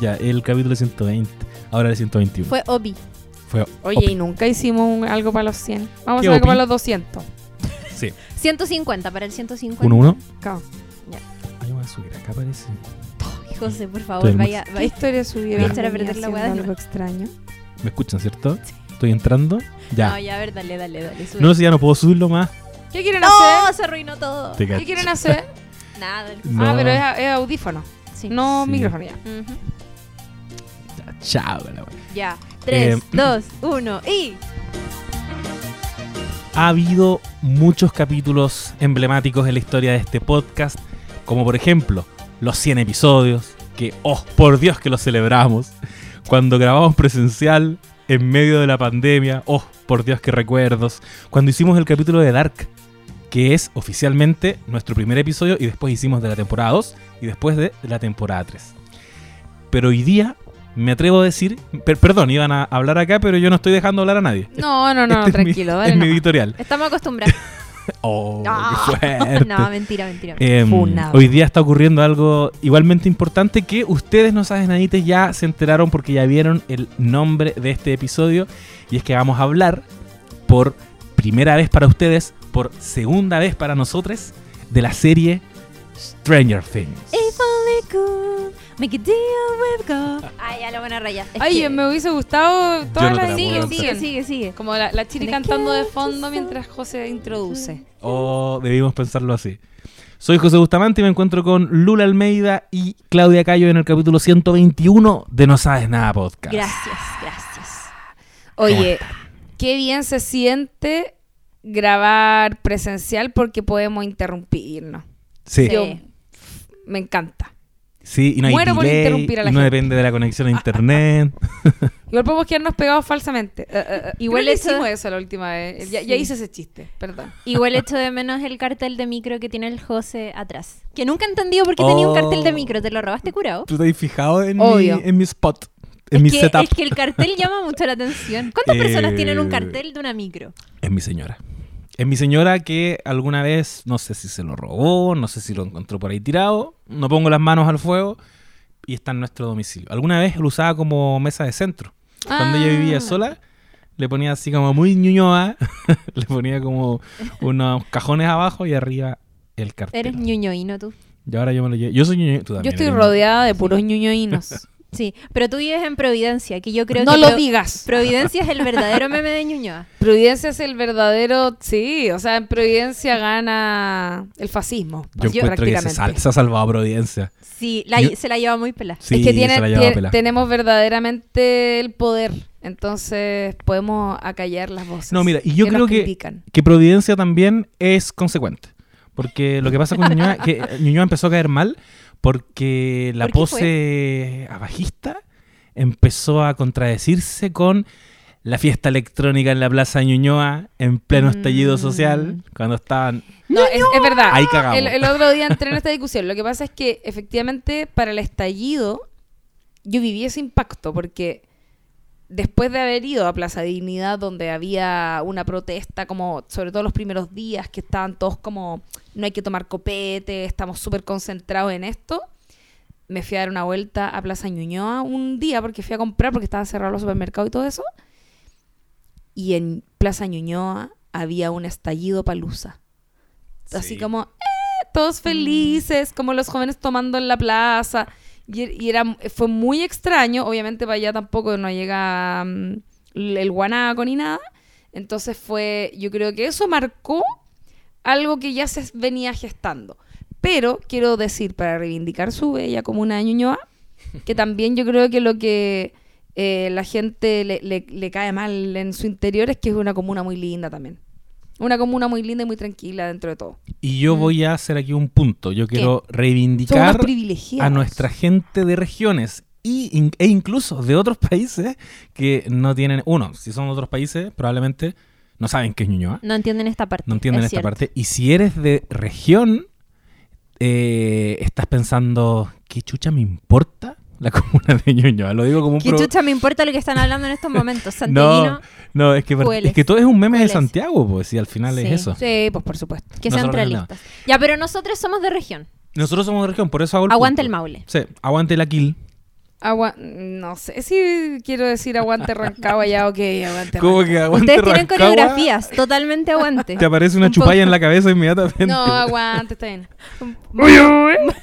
Ya, el capítulo 120. Ahora el 121. Fue Obi. Fue Oye, y nunca hicimos un- algo para los 100. Vamos a ¿Qué hacer algo para los 200. Sí. 150 para el 150. 1-1. Cao. Ay, voy a subir acá, parece. José, por favor, muy- vaya, ¿Qué vaya. historia subieron? Voy a echar a perder la algo extraño. ¿Me escuchan, cierto? Estoy entrando. Ya. No, ya, a ver, dale, dale, dale. sube. No sé, ya no puedo subirlo más. ¿Qué quieren No, hacer? se arruinó todo. Te ¿Qué quieren hacer? Nada. el- No. Ah, pero es, es audífono, Sí. no Sí. micrófono ya. Ujú. Ya, wea. Ya. 3, Eh, 2, 1 y. Ha habido muchos capítulos emblemáticos en la historia de este podcast, como por ejemplo los 100 episodios, que, oh, por Dios que los celebramos, cuando grabamos presencial en medio de la pandemia, oh, por Dios que recuerdos, cuando hicimos el capítulo de Dark, que es oficialmente nuestro primer episodio y después hicimos de la temporada 2 y después de la temporada 3. Pero hoy día me atrevo a decir, per- perdón, iban a hablar acá, pero yo no estoy dejando hablar a nadie. No, no, no, Este es mi- tranquilo, es mi editorial. Estamos acostumbrados. Oh, No. qué fuerte. no, mentira, mentira. Funado. hoy día está ocurriendo algo igualmente importante que ustedes no saben nadites ya se enteraron porque ya vieron el nombre de este episodio y es que vamos a hablar por primera vez para ustedes, por segunda vez para nosotros de la serie Stranger Things. If only could make a deal with God. Ay, ya la buena raya. Es Ay, que- me hubiese gustado toda no la Sigue, sigue, sigue, sigue. Como la, la chiri cantando de fondo mientras José introduce. O debimos pensarlo así. Soy José Bustamante y me encuentro con Lula Almeida y Claudia Cayo en el capítulo 121 de No Sabes Nada Podcast. Gracias, gracias. Oye, qué bien se siente grabar presencial porque podemos interrumpirnos. Sí. Yo- Me encanta. Sí, y no hay Muero por delay, interrumpir a la y no gente. depende de la conexión a internet. Igual podemos quedarnos pegados falsamente. Eh, eh, eh, Igual hicimos eso la última vez. Ya, ya hice ese chiste, perdón. Igual echo de menos el cartel de micro que tiene el José atrás. Que nunca he entendido por qué tenía un cartel de Oh. micro. ¿Te lo robaste curado? ¿Tú te has fijado en, mi, Obvio. en mi spot? En es, mi que, setup. es que el cartel llama mucho la atención. ¿Cuántas Eh, personas tienen un cartel de una micro? Es mi señora. Es mi señora que alguna vez, no sé si se lo robó, no sé si lo encontró por ahí tirado, no pongo las manos al fuego y está en nuestro domicilio. Alguna vez lo usaba como mesa de centro. Cuando ella vivía Ah. sola, le ponía así como muy ñuñoa, le ponía como unos cajones abajo y arriba el cartel. Eres ñuñoíno tú. Y ahora yo me lo llevo. Yo soy ñuñoa, tú Yo estoy rodeada de puros ñuñoínos. Sí, pero tú vives en Providencia, que yo creo no que lo Pro- digas. Providencia es el verdadero meme de Ñuñoa. Providencia es el verdadero. Sí, o sea, en Providencia gana el fascismo. Yo encuentro que se, sal- se ha salvado Providencia. Sí, la- Yo- se la lleva muy pelada. Sí, es que tiene- se la lleva tie- pela. tenemos verdaderamente el poder. Entonces podemos acallar las voces. No, mira, y yo que creo que, que Providencia también es consecuente. Porque lo que pasa con Ñuñoa, que Ñuñoa empezó a caer mal porque la ¿Por qué pose abajista empezó a contradecirse con la fiesta electrónica en la plaza Ñuñoa en pleno estallido Mm. social, cuando estaban... No, es, es verdad. Ahí cagamos. El, el otro día entré en esta discusión. Lo que pasa es que efectivamente para el estallido yo viví ese impacto porque después de haber ido a Plaza Dignidad donde había una protesta como sobre todo los primeros días que estaban todos como no hay que tomar copete, estamos súper concentrados en esto. Me fui a dar una vuelta a Plaza Ñuñoa un día porque fui a comprar porque estaban cerrados los supermercados y todo eso. Y en Plaza Ñuñoa había un estallido palusa. Así Sí. como, eh, todos felices, como los jóvenes tomando en la plaza. Y, y era, fue muy extraño. Obviamente para allá tampoco no llega mm, el guanaco ni nada. Entonces fue, yo creo que eso marcó algo que ya se venía gestando. Pero quiero decir, para reivindicar su bella comuna de Ñuñoa, que también yo creo que lo que eh, la gente le, le- le cae mal en su interior es que es una comuna muy linda también. Una comuna muy linda y muy tranquila dentro de todo. Y yo Mm. voy a hacer aquí un punto. Yo quiero reivindicar a nuestra gente de regiones y, e incluso de otros países que no tienen... Uno, si son de otros países, probablemente no saben qué es Ñuñoa. No entienden esta parte. No entienden es esta cierto. parte. Y si eres de región, eh, estás pensando, ¿qué chucha me importa la comuna de Ñuñoa? Lo digo como un... ¿Qué chucha me importa lo que están hablando en estos momentos? No, Santiaguino, no, es que, es que todo es un meme de. Santiago, pues, y al final Sí. es eso. Sí, pues por supuesto. que sean Nosotros no realistas. Ya, pero nosotros somos de región. Nosotros somos de región, por eso hago el Aguante el. Maule. Sí, aguante la kill. Agua... No sé si quiero decir aguante Rancagua ya, ok, aguante Rancagua. que aguante Ustedes tienen Rancagua, coreografías, totalmente aguante. Te aparece una Un chupalla poco. en la cabeza inmediatamente. No, aguante, está bien.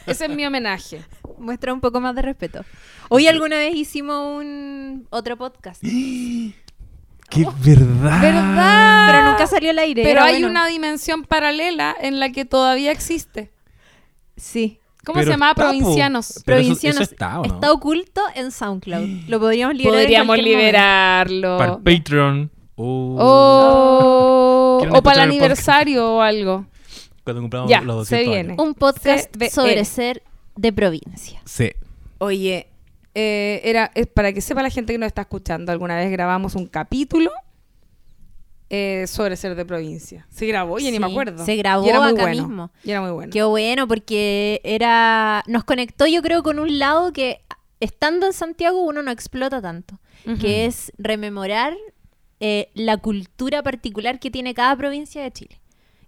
Ese es mi homenaje. Muestra un poco más de respeto. Hoy alguna vez hicimos un otro podcast, ¡Qué verdad! ¿Verdad? pero nunca salió al aire. Pero hay bueno. una dimensión paralela en la que todavía existe. Sí. ¿Cómo Pero se llama? Provincianos. Pero Provincianos. eso está, ¿o no? Está oculto en SoundCloud. Lo podríamos liberar. en Podríamos liberarlo. Para el Patreon. Oh. O, ¿Quieren o para el el aniversario o algo. Cuando compramos Ya, los se 200 viene. años. Un podcast CBL. sobre ser de provincia. Sí. Oye, eh, era es para que sepa la gente que nos está escuchando, alguna vez grabamos un capítulo eh, sobre ser de provincia. Se grabó, ya ni me Sí, acuerdo. se grabó Y era muy acá bueno. mismo. Y era muy bueno. Qué bueno, porque era. Nos conectó, yo creo, con un lado que estando en Santiago uno no explota tanto. Que es rememorar eh, la cultura particular que tiene cada provincia de Chile.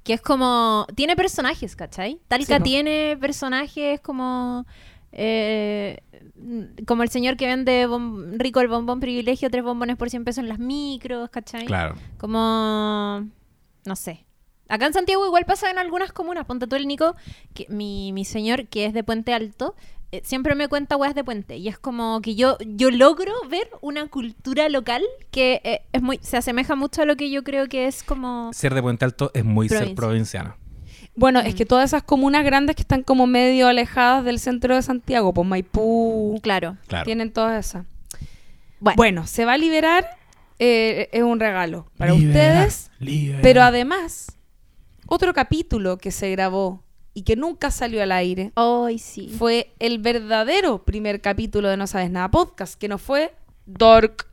Que es como. Tiene personajes, ¿cachai? Talca Sí, tiene personajes como. Eh, como el señor que vende rico el bombón privilegio, tres bombones por 100 pesos en las micros, ¿cachai? Claro. Como. No sé. Acá en Santiago igual pasa en algunas comunas. Ponte tú el Nico, que mi, mi señor, que es de Puente Alto, eh, siempre me cuenta weas de Puente. Y es como que yo, yo logro ver una cultura local que eh, es muy, se asemeja mucho a lo que yo creo que es como. Ser de Puente Alto es muy ser Provincia. provinciano. Bueno, es que todas esas comunas grandes que están como medio alejadas del centro de Santiago, pues Maipú, Claro. Claro. tienen todas esas. Bueno, Bueno, se va a liberar, eh, es un regalo para ustedes, pero además, otro capítulo que se grabó y que nunca salió al aire hoy sí. fue el verdadero primer capítulo de No Sabes Nada Podcast, que no fue Dork.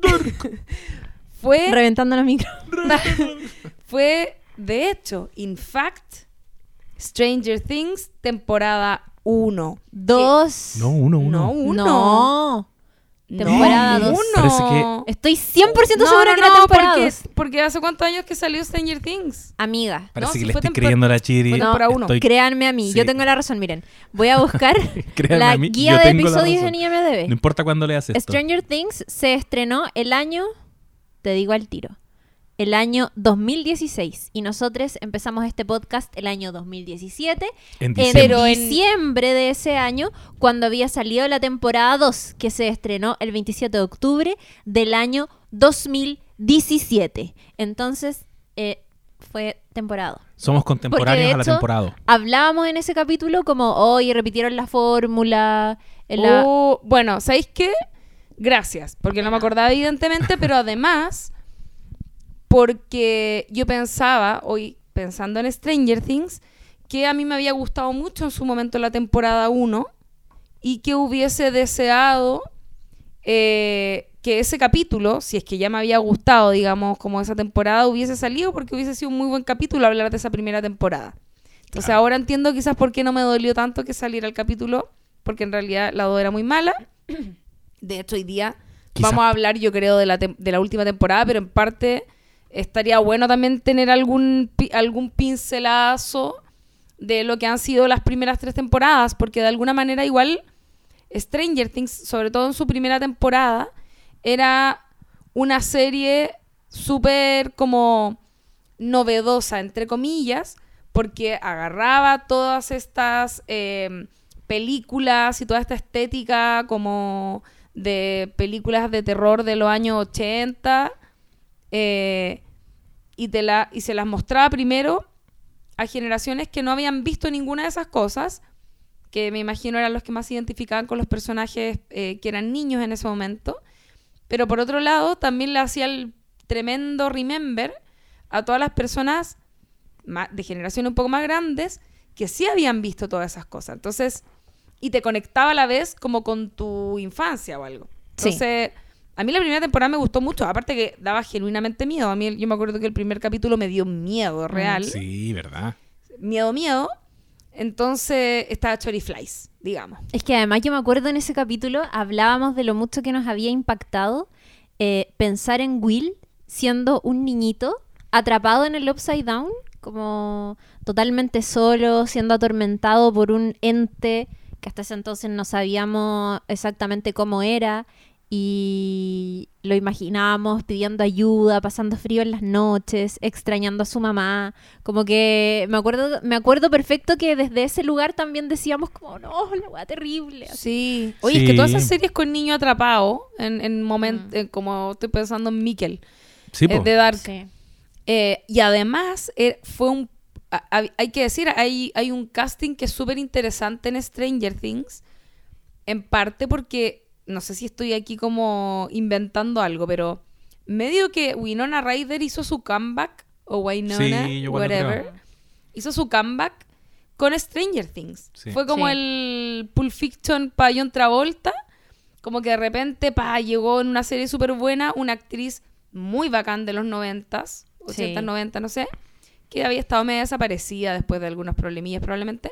fue, Reventando los micros. fue, de hecho, in fact, Stranger Things, temporada 1. Dos. No, uno, uno. No, uno. No. Temporada dos. uno. Parece que- Estoy 100% No, segura no, que era no, temporada porque, porque hace cuántos años que salió Stranger Things. Amiga. Parece No, que si le estoy creyendo a la Chiri. uno. Estoy- Créanme a mí, Sí. yo tengo la razón. Miren, voy a buscar la a guía yo de episodios en IMDb. No importa cuándo leas esto. Stranger Things se estrenó el año, te digo al tiro, el año 2016. Y nosotros empezamos este podcast el año 2017. En diciembre. Pero en- diciembre de ese año, cuando había salido la temporada 2, que se estrenó el 27 de octubre del año 2017. Entonces, eh, fue temporada. Somos contemporáneos de a la hecho, temporada. Hablábamos en ese capítulo como, hoy repitieron la fórmula. la- Oh, bueno, ¿sabéis qué? Gracias, porque no me acordaba evidentemente, pero además, porque yo pensaba, hoy pensando en Stranger Things, que a mí me había gustado mucho en su momento la temporada 1 y que hubiese deseado eh, que ese capítulo, si es que ya me había gustado, digamos, como esa temporada, hubiese salido porque hubiese sido un muy buen capítulo hablar de esa primera temporada. Entonces Claro. ahora entiendo quizás por qué no me dolió tanto que saliera el capítulo, porque en realidad la 2 era muy mala. De hecho, hoy día Quizás- vamos a hablar, yo creo, de la, tem- de la última temporada, pero en parte estaría bueno también tener algún, algún pincelazo de lo que han sido las primeras tres temporadas, porque de alguna manera igual Stranger Things, sobre todo en su primera temporada, era una serie súper como novedosa, entre comillas, porque agarraba todas estas eh, películas y toda esta estética como de películas de terror de los años 80 eh, y, te la, y se las mostraba primero a generaciones que no habían visto ninguna de esas cosas, que me imagino eran los que más se identificaban con los personajes eh, que eran niños en ese momento. Pero por otro lado, también le hacía el tremendo remember a todas las personas de generación un poco más grandes que sí habían visto todas esas cosas. Entonces, y te conectaba a la vez como con tu infancia o algo. Sí. A mí la primera temporada me gustó mucho, aparte que daba genuinamente miedo. A mí yo me acuerdo que el primer capítulo me dio miedo real. Sí, ¿verdad? Miedo, miedo. Entonces, estaba Chori Flies, digamos. Es que además yo me acuerdo en ese capítulo hablábamos de lo mucho que nos había impactado eh, pensar en Will siendo un niñito atrapado en el Upside Down, como totalmente solo, siendo atormentado por un ente que hasta ese entonces no sabíamos exactamente cómo era y lo imaginábamos pidiendo ayuda, pasando frío en las noches, extrañando a su mamá, como que me acuerdo me acuerdo perfecto que desde ese lugar también decíamos como no, la weá terrible. así. Sí. Oye, es que todas esas series con niño atrapado, en, en moment- Mm. eh, como estoy pensando en Mikkel, Sí, eh, de Dark. Sí. Eh, y además eh, fue un... a- a- hay que decir, hay, hay un casting que es súper interesante en Stranger Things, en parte porque, no sé si estoy aquí como inventando algo, pero medio que Winona Ryder hizo su comeback, o Winona, Sí, whatever, creo. hizo su comeback con Stranger Things. Sí. Fue como Sí. el Pulp Fiction para John Travolta, como que de repente pa, llegó en una serie súper buena una actriz muy bacán de los noventas, 80, Sí. 90, no sé, que había estado medio desaparecida después de algunos problemillas probablemente,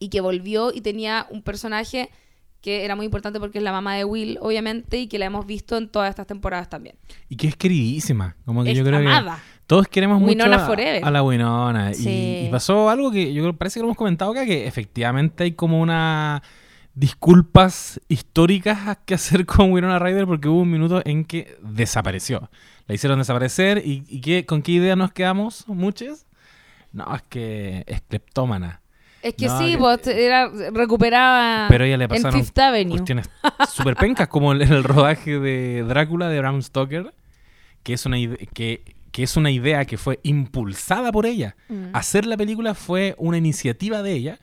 y que volvió y tenía un personaje que era muy importante porque es la mamá de Will, obviamente, y que la hemos visto en todas estas temporadas también. Y que es queridísima. Como que Es yo creo que todos queremos mucho Winona a, forever. a la Winona. Y- pasó algo que yo creo, parece que lo hemos comentado acá, que efectivamente hay como una disculpas históricas que hacer con Winona Ryder porque hubo un minuto en que desapareció. La hicieron desaparecer y, y qué- ¿con qué idea nos quedamos muchos? No, es que es cleptómana. Es que No, sí, que- pues, era recuperaba Pero ella le en pasaron Fifth Avenue. cuestiones súper pencas, como en el rodaje de Drácula de Bram Stoker, que es una, que, que es una idea que fue impulsada por ella. Mm. Hacer la película fue una iniciativa de ella.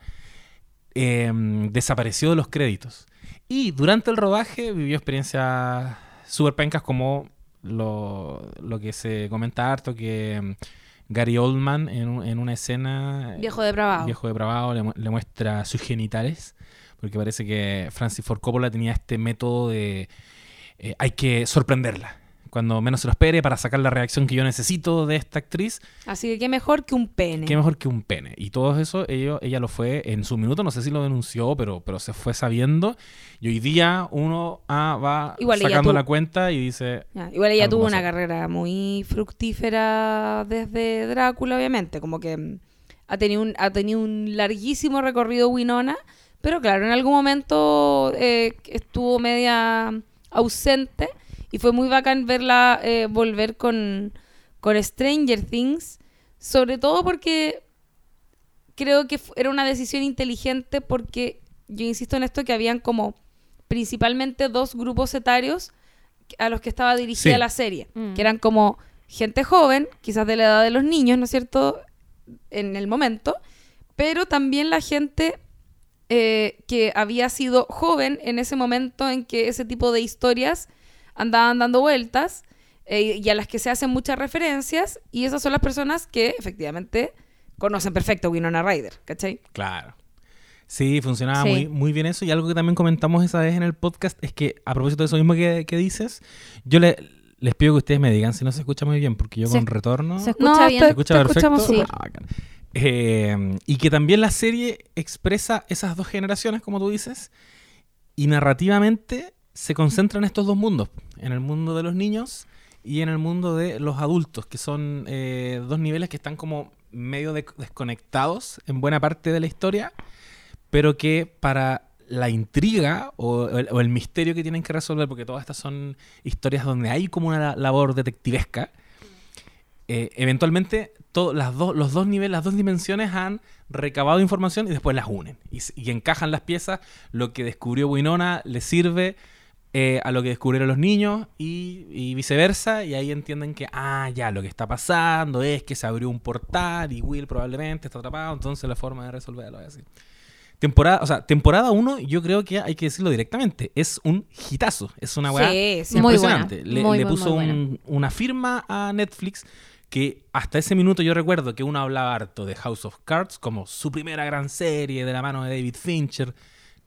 eh, desapareció de los créditos. Y durante el rodaje vivió experiencias súper pencas como lo, lo que se comenta harto, que mm, Gary Oldman en, en una escena... Viejo depravado. Viejo depravado le, le muestra sus genitales, porque parece que Francis Ford Coppola tenía este método de eh, hay que sorprenderla cuando menos se lo espere para sacar la reacción que yo necesito de esta actriz, Así que qué mejor que un pene. qué mejor que un pene. Y todo eso ello- ella lo fue en su minuto, no sé si lo denunció, pero, pero se fue sabiendo. Y hoy día uno ah, va Igual sacando la cuenta y dice, igual ella tuvo pasó. una carrera muy fructífera desde Drácula, obviamente, como que mm, ha tenido un, ha tenido un larguísimo recorrido Winona, pero claro, en algún momento eh, estuvo media ausente y fue muy bacán verla eh, volver con, con Stranger Things, sobre todo porque creo que era una decisión inteligente porque yo insisto en esto que habían como principalmente dos grupos etarios a los que estaba dirigida Sí. la serie, Mm. que eran como gente joven, quizás de la edad de los niños, ¿no es cierto?, en el momento, pero también la gente eh, que había sido joven en ese momento en que ese tipo de historias andaban dando vueltas eh, y a las que se hacen muchas referencias, y esas son las personas que efectivamente conocen perfecto Winona Ryder, ¿cachai? Claro. Sí, funcionaba Sí. Muy, muy bien eso. Y algo que también comentamos esa vez en el podcast es que, a propósito de eso mismo que, que dices, yo le- les pido que ustedes me digan si no se escucha muy bien, porque yo Se- con retorno. se escucha No, bien. ¿Se escucha te perfecto? escuchamos. Ah. Eh, y que también la serie expresa esas dos generaciones, como tú dices, y narrativamente se concentra en estos dos mundos, en el mundo de los niños y en el mundo de los adultos, que son eh, dos niveles que están como medio de- desconectados en buena parte de la historia, pero que para la intriga o, el, misterio que tienen que resolver, porque todas estas son historias donde hay como una la- labor detectivesca, eh, eventualmente las los dos niveles, las dos dimensiones han recabado información y después las unen. Y, y encajan las piezas, lo que descubrió Winona le sirve eh, a lo que descubrieron los niños y, y viceversa. Y ahí entienden que, ah, ya, lo que está pasando es que se abrió un portal y Will probablemente está atrapado, entonces la forma de resolverlo es así. Temporada, o sea, temporada 1, yo creo que hay que decirlo directamente, es un hitazo, es una weá Sí, sí. Muy impresionante. buena, Le, muy, le muy, puso muy un- una firma a Netflix que hasta ese minuto yo recuerdo que uno hablaba harto de House of Cards como su primera gran serie de la mano de David Fincher.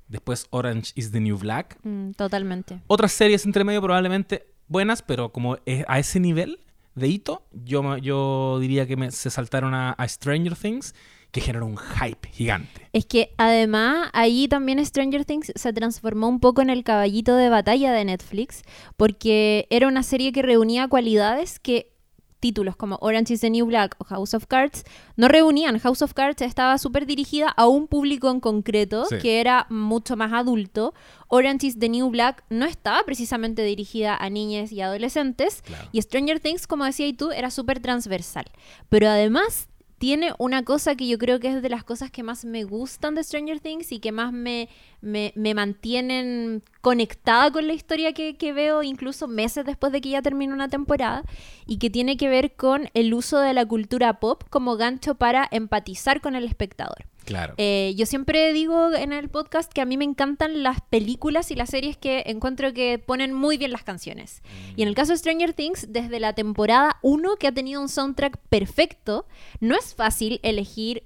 Después Orange is the New Black. Mm, totalmente. Otras series entre medio probablemente buenas, pero como es a ese nivel de hito, yo, yo diría que me- se saltaron a, a Stranger Things, que generó un hype gigante. Es que además ahí también Stranger Things se transformó un poco en el caballito de batalla de Netflix, porque era una serie que reunía cualidades que títulos como Orange is the New Black o House of Cards no reunían. House of Cards estaba súper dirigida a un público en concreto Sí. que era mucho más adulto. Orange is the New Black no estaba precisamente dirigida a niñas y adolescentes. Claro. Y Stranger Things, como decías tú, era súper transversal. Pero además tiene una cosa que yo creo que es de las cosas que más me gustan de Stranger Things y que más me, me, me mantienen conectada con la historia que, que veo incluso meses después de que ya termine una temporada y que tiene que ver con el uso de la cultura pop como gancho para empatizar con el espectador. Claro. Eh, yo siempre digo en el podcast que a mí me encantan las películas y las series que encuentro que ponen muy bien las canciones. Y en el caso de Stranger Things, desde la temporada 1 que ha tenido un soundtrack perfecto, no es fácil elegir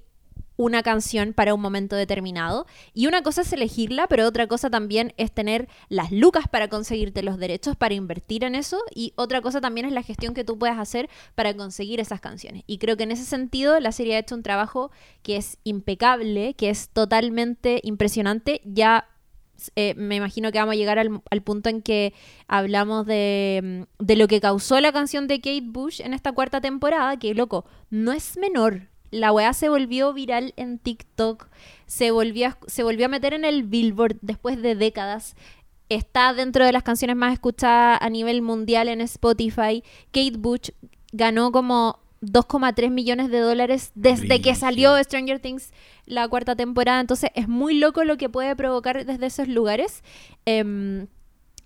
una canción para un momento determinado. Y una cosa es elegirla, pero otra cosa también es tener las lucas para conseguirte los derechos, para invertir en eso. Y otra cosa también es la gestión que tú puedes hacer para conseguir esas canciones. Y creo que en ese sentido la serie ha hecho un trabajo que es impecable, que es totalmente impresionante. Ya eh, me imagino que vamos a llegar al, al punto en que hablamos de, mm, de lo que causó la canción de Kate Bush en esta cuarta temporada, que loco, no es menor. La weá se volvió viral en TikTok, se volvió, a, se volvió a meter en el Billboard después de décadas. Está dentro de las canciones más escuchadas a nivel mundial en Spotify. Kate Bush ganó como 2,3 millones de dólares desde que salió Stranger Things la cuarta temporada. Entonces es muy loco lo que puede provocar desde esos lugares. Em,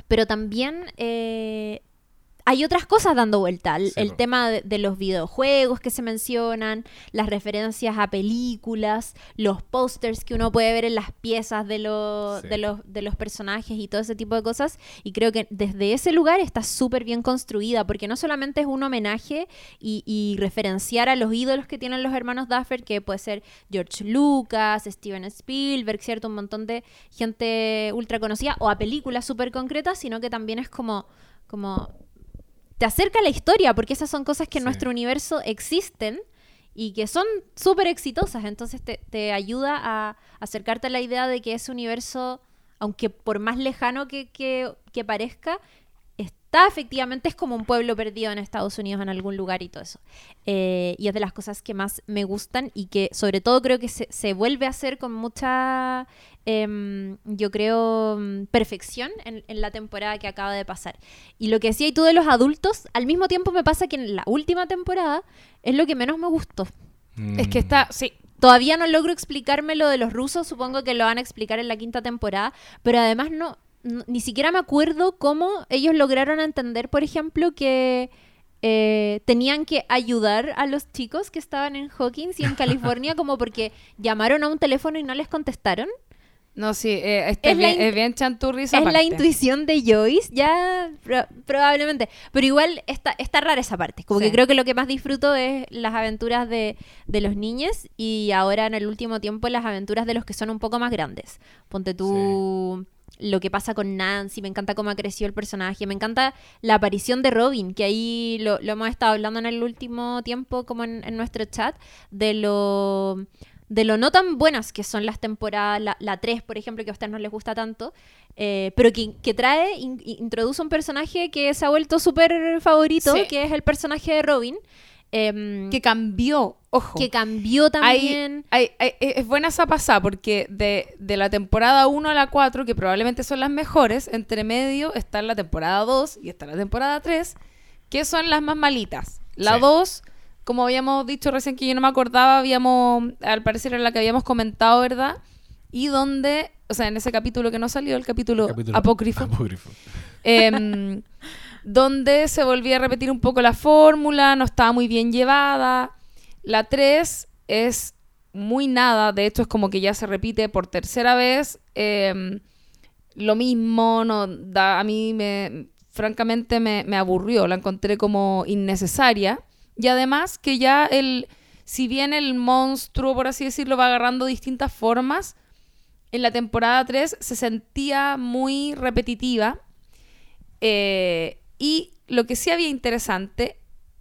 pero también eh, hay otras cosas dando vuelta. El, Sí, el po. tema de, de los videojuegos que se mencionan, las referencias a películas, los pósters que uno puede ver en las piezas de, los Sí. de, los, de los personajes y todo ese tipo de cosas. Y creo que desde ese lugar está súper bien construida, porque no solamente es un homenaje y, y referenciar a los ídolos que tienen los hermanos Duffer, que puede ser George Lucas, Steven Spielberg, ¿cierto? Un montón de gente ultra conocida, o a películas súper concretas, sino que también es como, como te acerca a la historia, porque esas son cosas que en Sí. nuestro universo existen y que son súper exitosas. Entonces te, te ayuda a acercarte a la idea de que ese universo, aunque por más lejano que, que, que parezca, está efectivamente, es como un pueblo perdido en Estados Unidos en algún lugar y todo eso. Eh, y es de las cosas que más me gustan y que sobre todo creo que se, se vuelve a hacer con mucha, em, yo creo, mm, perfección en, en la temporada que acaba de pasar. Y lo que decía y tú de los adultos, al mismo tiempo me pasa que en la última temporada es lo que menos me gustó. Es que Mm. está, sí, Todavía no logro explicarme lo de los rusos, supongo que lo van a explicar en la quinta temporada, pero además no- ni siquiera me acuerdo cómo ellos lograron entender, por ejemplo, que eh, tenían que ayudar a los chicos que estaban en Hawkins y en California, como porque llamaron a un teléfono y no les contestaron. No, sí, eh, este Es la bien, es bien chanturri esa es la intuición de Joyce, ya pro- probablemente. Pero igual está, está rara esa parte. Como Sí. que creo que lo que más disfruto es las aventuras de, de los niños y ahora en el último tiempo las aventuras de los que son un poco más grandes. Ponte tú lo que pasa con Nancy, me encanta cómo ha crecido el personaje, me encanta la aparición de Robin, que ahí lo, lo hemos estado hablando en el último tiempo, como en, en nuestro chat, de lo de lo no tan buenas que son las temporadas, la, la 3, por ejemplo, que a ustedes no les gusta tanto, eh, pero que, que trae, in- introduce un personaje que se ha vuelto súper favorito, Sí. que es el personaje de Robin, em, Que cambió, ojo. que cambió Hay- también. hay- hay- es buena esa pasada porque de, de la temporada 1 a la 4, que probablemente son las mejores, entre medio está la temporada 2 y está la temporada 3, que son las más malitas. La Sí. 2, como habíamos dicho recién que yo no me acordaba, habíamos, al parecer era la que habíamos comentado, ¿verdad? Y donde, o sea, en ese capítulo que no salió, el capítulo, Capítulo apócrifo, apócrifo. em, donde se volvía a repetir un poco la fórmula, no estaba muy bien llevada. La 3 es muy nada, de hecho es como que ya se repite por tercera vez. em, lo mismo, no da, a mí me, francamente me, aburrió, la encontré como innecesaria. Y además que ya el, si bien el monstruo, por así decirlo, va agarrando distintas formas, en la temporada 3 se sentía muy repetitiva. Eh, y lo que sí había interesante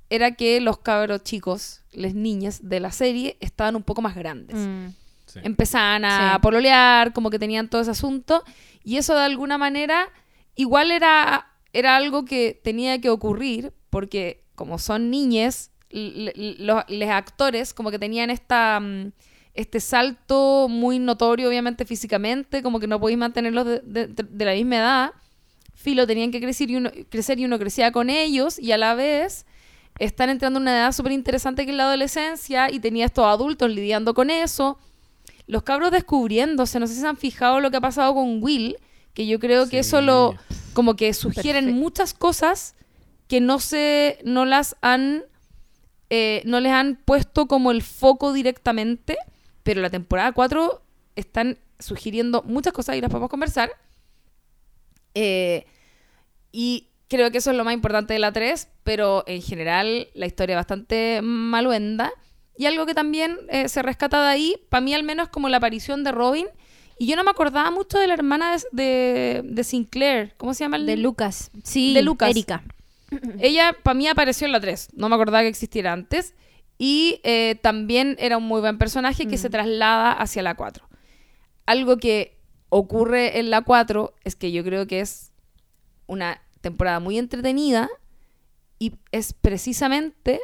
era que los cabros chicos, las niñas de la serie, estaban un poco más grandes. Mm, Sí. Empezaban a Sí. pololear, como que tenían todo ese asunto. Y eso de alguna manera igual era, era algo que tenía que ocurrir, porque como son l- los, actores como que tenían esta... mm, este salto muy notorio, obviamente, físicamente, como que no podéis mantenerlos de, de- de- de la misma edad. Filo, tenían que crecer y, uno, crecer y uno crecía con ellos y a la vez están entrando en una edad súper interesante que es la adolescencia y tenía estos adultos lidiando con eso. Los cabros descubriéndose, no sé si se han fijado lo que ha pasado con Will, que yo creo que eso lo como que sugieren Perfecto. muchas cosas que no se no las han eh, no les han puesto como el foco directamente, pero la temporada 4 están sugiriendo muchas cosas y las podemos conversar. Eh, y creo que eso es lo más importante de la 3, pero en general la historia es bastante maluenda. Y algo que también eh, se rescata de ahí, para mí al menos como la aparición de Robin. Y yo no me acordaba mucho de la hermana de, de, de Sinclair. ¿Cómo se llama el De Lucas. Sí, De Lucas. Erika. ella, para mí, apareció en la 3. No me acordaba que existiera antes. Y eh, también era un muy buen personaje que Mm. se traslada hacia la 4. Algo que ocurre en la 4 es que yo creo que es una temporada muy entretenida y es precisamente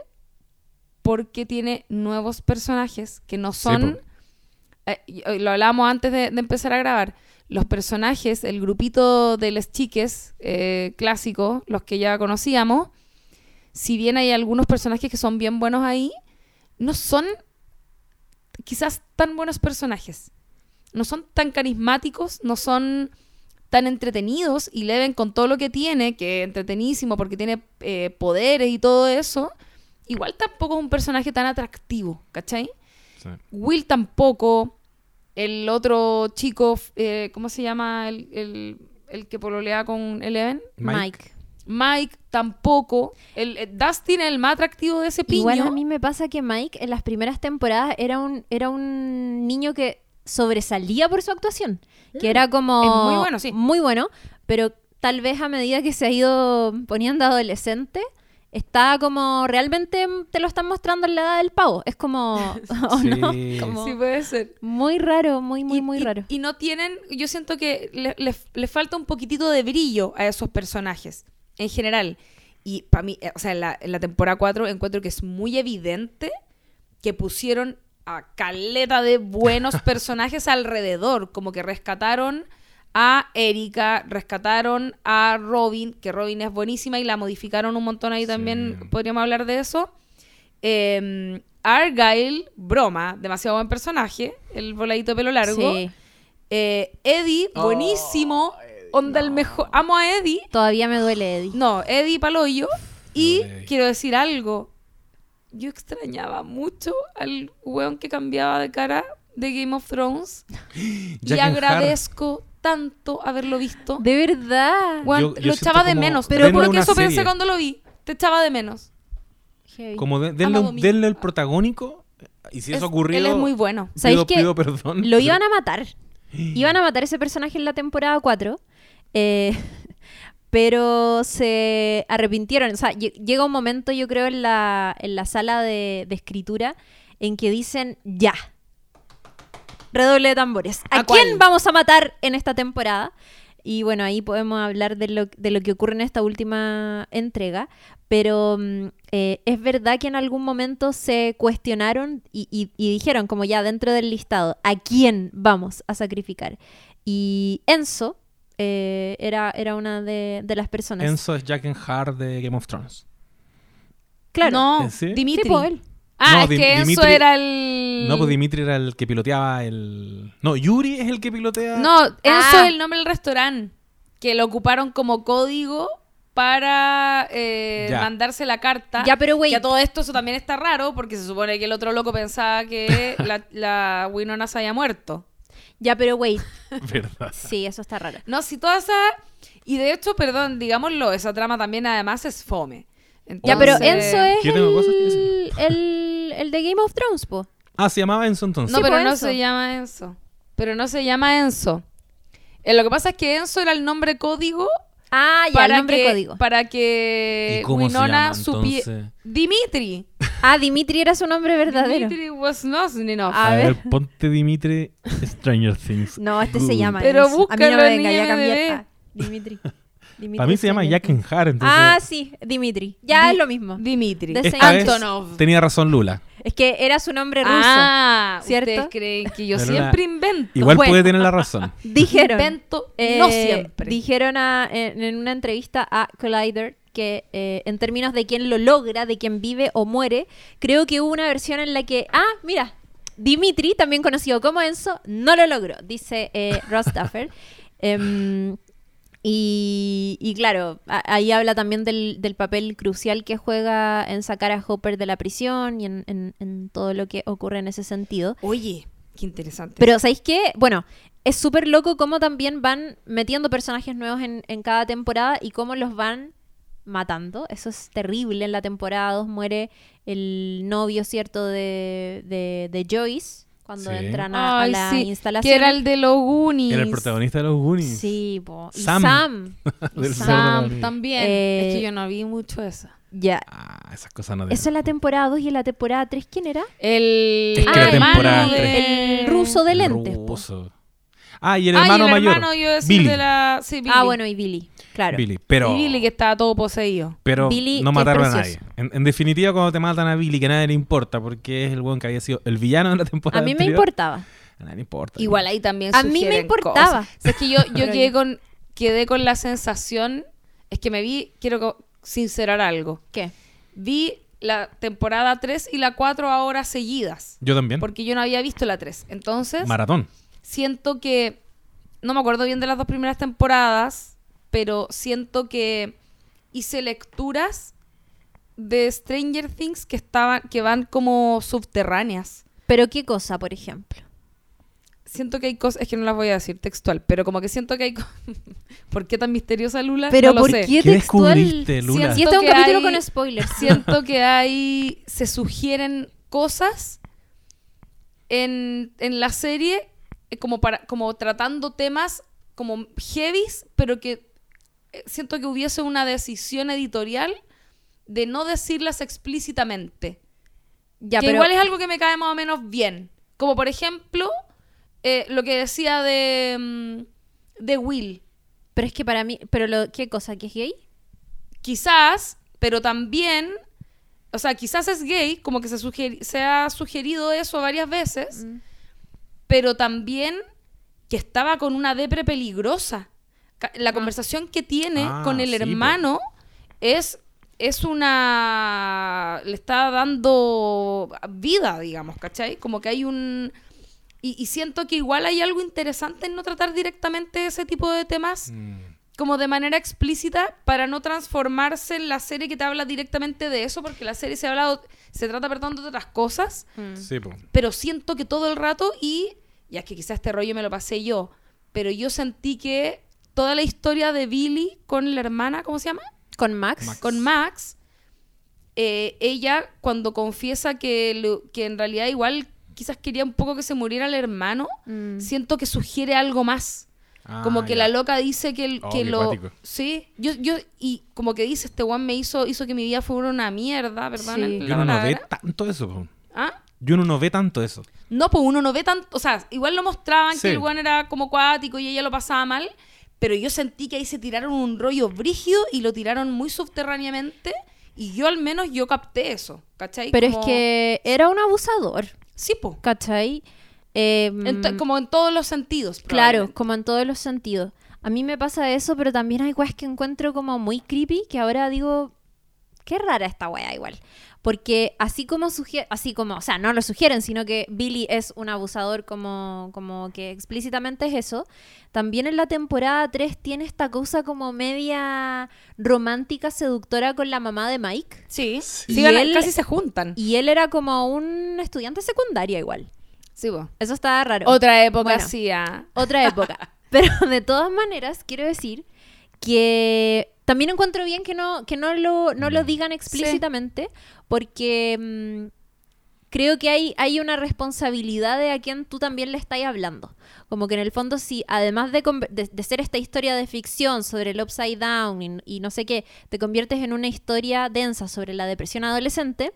porque tiene nuevos personajes que no son... eh, y lo hablábamos antes de, de empezar a grabar. Los personajes, el grupito de los chiques eh, clásicos, los que ya conocíamos, si bien hay algunos personajes que son bien buenos ahí, no son quizás tan buenos personajes. No son tan carismáticos, no son tan entretenidos y Leven con todo lo que tiene, que es entretenísimo porque tiene eh, poderes y todo eso, igual tampoco es un personaje tan atractivo, ¿cachai? Sí. Will tampoco. El otro chico, eh, ¿cómo se llama? El, el- el que pololea con Eleven. Mike. Mike. Mike tampoco. El, el Dustin es el más atractivo de ese piño. Igual a mí me pasa que Mike en las primeras temporadas era un, era un niño que sobresalía por su actuación. Que era como... Mm. Es muy bueno, sí. Muy bueno, pero tal vez a medida que se ha ido poniendo adolescente, está como realmente te lo están mostrando en la edad del pavo. Es como... ¿o no? Sí. Como Sí, puede ser. muy raro, muy, muy, Y- muy y- raro. Y no tienen, yo siento que le, le- le falta un poquitito de brillo a esos personajes, en general. Y para mí, eh, o sea, en la, en la temporada 4 encuentro que es muy evidente que pusieron a caleta de buenos personajes alrededor, como que rescataron a Erika, rescataron a Robin, que Robin es buenísima y la modificaron un montón ahí Sí. también, podríamos hablar de eso. Eh, Argyle, broma, demasiado buen personaje, el voladito de pelo largo. Sí. Eh, Eddie, buenísimo, onda el mejor, amo a Eddie. Todavía me duele, Eddie. No, Eddie Paloyo. Y quiero decir algo. Yo extrañaba mucho al weón que cambiaba de cara de Game of Thrones. y agradezco tanto haberlo visto. De verdad. Weón, Yo- yo lo echaba de menos. Pero porque eso pensé cuando lo vi. Te echaba de menos. Heavy. Como de- denle, denle el protagónico. Y si eso Es- ocurrió. Él es muy bueno. ¿Sabéis pido, qué? pido perdón. Lo iban a matar. Iban a matar ese personaje en la temporada 4. eh, pero se arrepintieron. O sea, lle- llega un momento, yo creo, en la, en la sala de, de escritura en que dicen ya. Redoble de tambores. ¿A, ¿A cuál? quién vamos a matar en esta temporada? Y bueno, ahí podemos hablar de lo, de lo que ocurre en esta última entrega. Pero mm, eh, es verdad que en algún momento se cuestionaron y, y- y dijeron, como ya dentro del listado, ¿a quién vamos a sacrificar? Y Enzo eh, era, era una de, de las personas. Enzo es Jack and Hart de Game of Thrones. Claro. No, ¿Sí? Dimitri. Sí, po, él. Ah, No, es Dim- que Enzo era el... No, pues Dimitri era el que piloteaba el. No, Yuri es el que pilotea. No, Enzo Ah. es el nombre del restaurante. Que lo ocuparon como código para eh, mandarse la carta. Ya, pero güey, a todo esto eso también está raro porque se supone que el otro loco pensaba que la, la Winona se había muerto. Ya, pero güey. Verdad. Sí, eso está raro. No, si toda esa... Y de hecho, perdón, digámoslo, esa trama también además es fome. Ya, pero Enzo es Yo tengo cosas que el, el, el de Game of Thrones, po. Ah, se llamaba Enzo entonces. No, Sí, pero no Enzo. se llama Enzo. Pero no se llama Enzo. Eh, lo que pasa es que Enzo era el nombre código Ah, ya, para el nombre que, código. para que ¿Y cómo Winona supiera... Dimitri. Ah, Dimitri era su nombre verdadero. Dimitri was not enough. A A, ver. ver, ponte Dimitri Stranger Things. No, este se llama Pero Enzo. A mí no búscalo me en venga ya. Ah, Dimitri. Dimitri Para mí se llama Steiner. Jack Har, entonces Ah, sí, Dimitri. Ya Di- es lo mismo. Dimitri. De esta vez Antonov. tenía razón Lula. Es que era su nombre ruso. Ah, ¿cierto? ustedes creen que yo Pero siempre la- invento. Igual Bueno. puede tener la razón. Dijeron. Invento, eh, no siempre. Dijeron a- en, en una entrevista a Collider que eh, en términos de quién lo logra, de quién vive o muere, creo que hubo una versión en la que, ah, mira, Dimitri, también conocido como Enzo, no lo logró, dice eh, Ross Duffer. Em, y, y claro, a- ahí habla también del, del papel crucial que juega en sacar a Hopper de la prisión y en, en- en todo lo que ocurre en ese sentido. Oye, qué interesante. Pero ¿sabéis qué? Bueno, es súper loco cómo también van metiendo personajes nuevos en, en cada temporada y cómo los van matando. Eso es terrible. En la temporada 2 muere el novio, ¿cierto? De, de, de Joyce cuando Sí. entran a, a Ay, la sí, instalación. que era el de los Goonies. Era el protagonista de los Goonies. Sí, po. Y Sam. Sam. Y Sam. también. Eh, es que yo no vi mucho eso. Ya. Ah, esas cosas no Eso en la temporada 2 y en la temporada 3, ¿quién era? El, Es que Ah, la el temporada de- El ruso de lentes. Ruso. Ah, y el Ah, y hermano el mayor. hermano, yo iba a decir, Billy. de la... Sí, Billy. Ah, bueno, y Billy. Claro. Billy. Pero, Y Billy que estaba todo poseído. pero Billy, no mataron a nadie. En, en definitiva, cuando te matan a Billy, que a nadie le importa, porque es el buen que había sido el villano de la temporada A mí me anterior, importaba. A nadie le importa. Igual ahí también A mí me importaba. cosas. O sea, es que yo, yo quedé con, quedé con la sensación... Es que me vi... Quiero sincerar algo. ¿Qué? Vi la temporada 3 y la 4 ahora seguidas. Yo también. Porque yo no había visto la 3. Entonces... Maratón. Siento que no me acuerdo bien de las dos primeras temporadas, pero siento que hice lecturas de Stranger Things que estaban que van como subterráneas. ¿Pero qué cosa, por ejemplo? Siento que hay cosas, es que no las voy a decir textual, pero como que siento que hay ¿Por qué tan misteriosa Lula? Pero no lo ¿por sé. qué ¿Qué textual? descubriste, Lula? Y este es un capítulo hay- con spoilers. Siento que hay se sugieren cosas en, en la serie como para como tratando temas como heavies, pero que eh, siento que hubiese una decisión editorial de no decirlas explícitamente. Ya, que pero igual es algo que me cae más o menos bien. Como por ejemplo, eh, lo que decía de, mm, de Will. pero es que para mí, pero lo, ¿qué cosa? ¿Que es gay? Quizás, pero también, o sea, quizás es gay, como que se, sugeri- se ha sugerido eso varias veces, Mm. Pero también que estaba con una depre peligrosa. La Ah. conversación que tiene Ah, con el sí, po. hermano es, es una... le está dando vida, digamos, ¿cachai? Como que hay un... Y, y siento que igual hay algo interesante en no tratar directamente ese tipo de temas Mm. como de manera explícita para no transformarse en la serie que te habla directamente de eso, porque la serie se ha hablado, se trata, perdón, de otras cosas, Mm. Sí, pero siento que todo el rato y, ya es que quizás este rollo me lo pasé yo, pero yo sentí que toda la historia de Billy con la hermana, ¿cómo se llama? ¿Con Max? Max. Con Max, eh, ella cuando confiesa que, lo- que en realidad igual quizás quería un poco que se muriera el hermano, Mm. siento que sugiere algo más. Ah, Como que ya. la loca dice que, el- Oh, que lo... Sí, yo, yo, y como que dice, este one me hizo, hizo que mi vida fuera una mierda, ¿verdad? Sí. Yo no, no ve tanto eso. ¿Ah? Yo no, no ve tanto eso. No, pues uno no ve tanto, o sea, igual lo mostraban Sí. que el one era como cuático y ella lo pasaba mal, pero yo sentí que ahí se tiraron un rollo brígido y lo tiraron muy subterráneamente y yo al menos yo capté eso, ¿cachai? Pero Como- es que era un abusador, Sí, po. ¿cachai? Eh, En como en todos los sentidos. Claro, como en todos los sentidos. A mí me pasa eso, pero también hay weas que encuentro como muy creepy, que ahora digo, qué rara esta wea igual. Porque así como sugiere, así como, o sea, no lo sugieren, sino que Billy es un abusador como, como que explícitamente es eso, también en la temporada 3 tiene esta cosa como media romántica, seductora con la mamá de Mike. Sí, Sí. sí, él- casi se juntan. Y él era como un estudiante secundaria igual. Sí, po. Eso estaba raro. Otra época Bueno. sí, ah. otra época. Pero de todas maneras, quiero decir que también encuentro bien que no, que no, lo, no lo Mm. digan explícitamente, porque mm, creo que hay, hay una responsabilidad de a quien tú también le estás hablando. Como que en el fondo, si además de, de, de ser esta historia de ficción sobre el upside down y, y no sé qué, te conviertes en una historia densa sobre la depresión adolescente,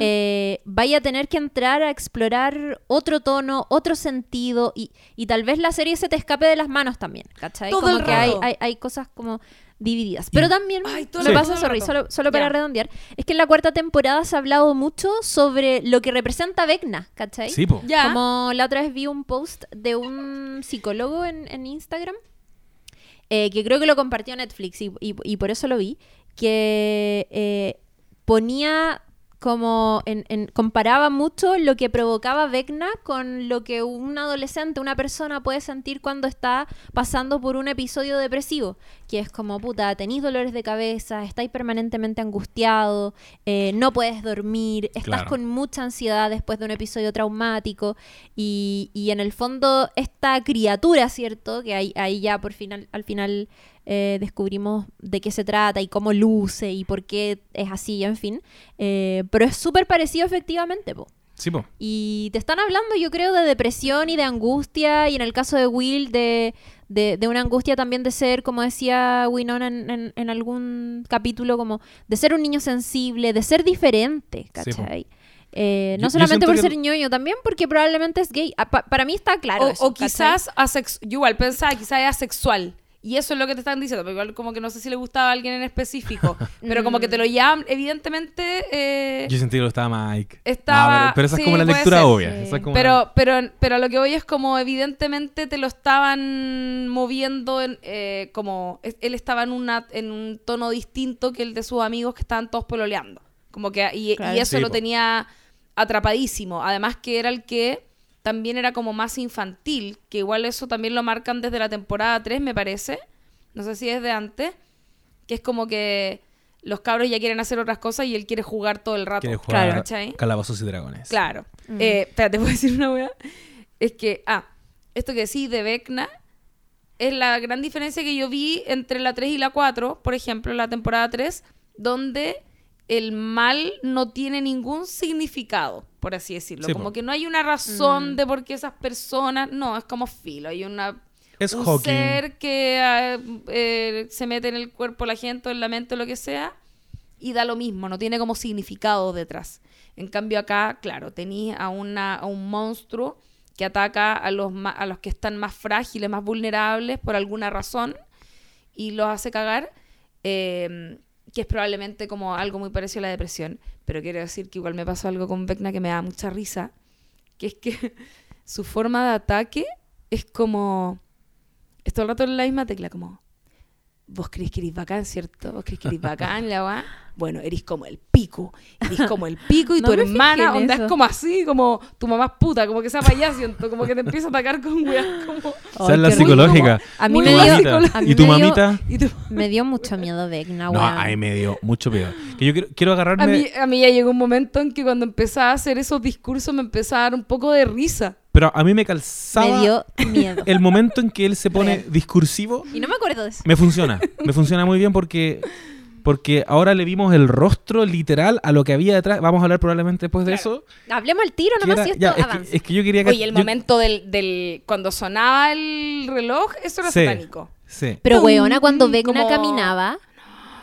eh, vaya a tener que entrar a explorar otro tono, otro sentido y, y tal vez la serie se te escape de las manos también, ¿cachai? Todo como el que hay, hay, hay cosas como divididas. Pero también Ay, me el- pasa, sorry, solo, solo para redondear, es que en la cuarta temporada se ha hablado mucho sobre lo que representa Vecna, ¿cachai? Sí, po. Ya. Como la otra vez vi un post de un psicólogo en, en Instagram, eh, que creo que lo compartió Netflix y, y- y por eso lo vi, que eh, ponía como en, en- comparaba mucho lo que provocaba Vecna con lo que un adolescente, una persona puede sentir cuando está pasando por un episodio depresivo, que es como, puta, tenéis dolores de cabeza, estáis permanentemente angustiado, eh, no puedes dormir, estás Claro. con mucha ansiedad después de un episodio traumático y, y en el fondo esta criatura, ¿cierto? Que ahí, ahí ya por final, al final eh, descubrimos de qué se trata y cómo luce y por qué es así, en fin. Eh, pero es súper parecido efectivamente, po. Sí, po. Y te están hablando, yo creo, de depresión y de angustia, y en el caso de Will, de, de, de una angustia también de ser, como decía Winona en, en- en algún capítulo, como de ser un niño sensible, de ser diferente, Sí. ¿cachai? Eh, no yo solamente por que- ser ñoño, también porque probablemente es gay. Ah, pa- para mí está claro. o, eso, o quizás asex yo igual pensaba quizás es asexual y eso es lo que te están diciendo pero igual como que no sé si le gustaba a alguien en específico pero como que te lo llaman evidentemente eh, Yo sentí que lo estaba Mike. Estaba- No, pero, pero esa sí, es como la lectura ser, obvia. sí. esa es como pero pero pero a lo que voy es como evidentemente te lo estaban moviendo en, eh, como es- él estaba en una en un tono distinto que el de sus amigos que estaban todos pololeando como que y, eso Sí, lo po. tenía atrapadísimo además que era el que también era como más infantil, que igual eso también lo marcan desde la temporada 3, me parece. No sé si es de antes. Que es como que los cabros ya quieren hacer otras cosas y él quiere jugar todo el rato. Quiere jugar Claro, ¿cachai? Calabozos y Dragones. Claro. Mm. Eh, espérate, ¿puedo decir una weá? Es que, ah, esto que sí de Vecna es la gran diferencia que yo vi entre la 3 y la 4, por ejemplo, la temporada 3, donde el mal no tiene ningún significado, por así decirlo. Sí, como po. que no hay una razón Mm. de por qué esas personas, no, es como filo, hay una Es un Hawking. ser que ah, eh, se mete en el cuerpo de la gente o en la mente o lo que sea y da lo mismo, no tiene como significado detrás. En cambio acá, claro, tenéis a, una, a un monstruo que ataca a los, ma- a los que están más frágiles, más vulnerables por alguna razón y los hace cagar, eh, que es probablemente como algo muy parecido a la depresión. Pero quiero decir que igual me pasó algo con Vecna que me da mucha risa, que es que su forma de ataque es como... Es todo el rato en la misma tecla, como... Vos crees que eres bacán, ¿cierto? Vos crees que eres bacán, la weá. Bueno, eres como el pico. Eres como el pico y No tu me hermana, onda, eso. es como así, como tu mamá es puta, como que sea siento. Como que te empieza a atacar con weas como... Esa es la psicológica. A mí me dio, mamita. a mí ¿Y tu me dio- mamita? Y tú- me dio mucho miedo Vecna, No, weón. ahí me dio mucho miedo. Que yo quiero, quiero agarrarme. A mí, a mí ya llegó un momento en que cuando empezaba a hacer esos discursos me empezaba a dar un poco de risa. Pero a mí me calzaba Me dio miedo. el momento en que él se pone Real. discursivo. Y no me acuerdo de eso. Me funciona. Me funciona muy bien porque. Porque ahora le vimos el rostro literal a lo que había detrás. Vamos a hablar probablemente después de eso. Hablemos al tiro nomás era- si esto ya, es, que, avanza. es que yo quería que. Oye, el yo- momento del, del... Cuando sonaba el reloj, eso era Sí. satánico. Sí. Pero weona, cuando Vecna como- caminaba,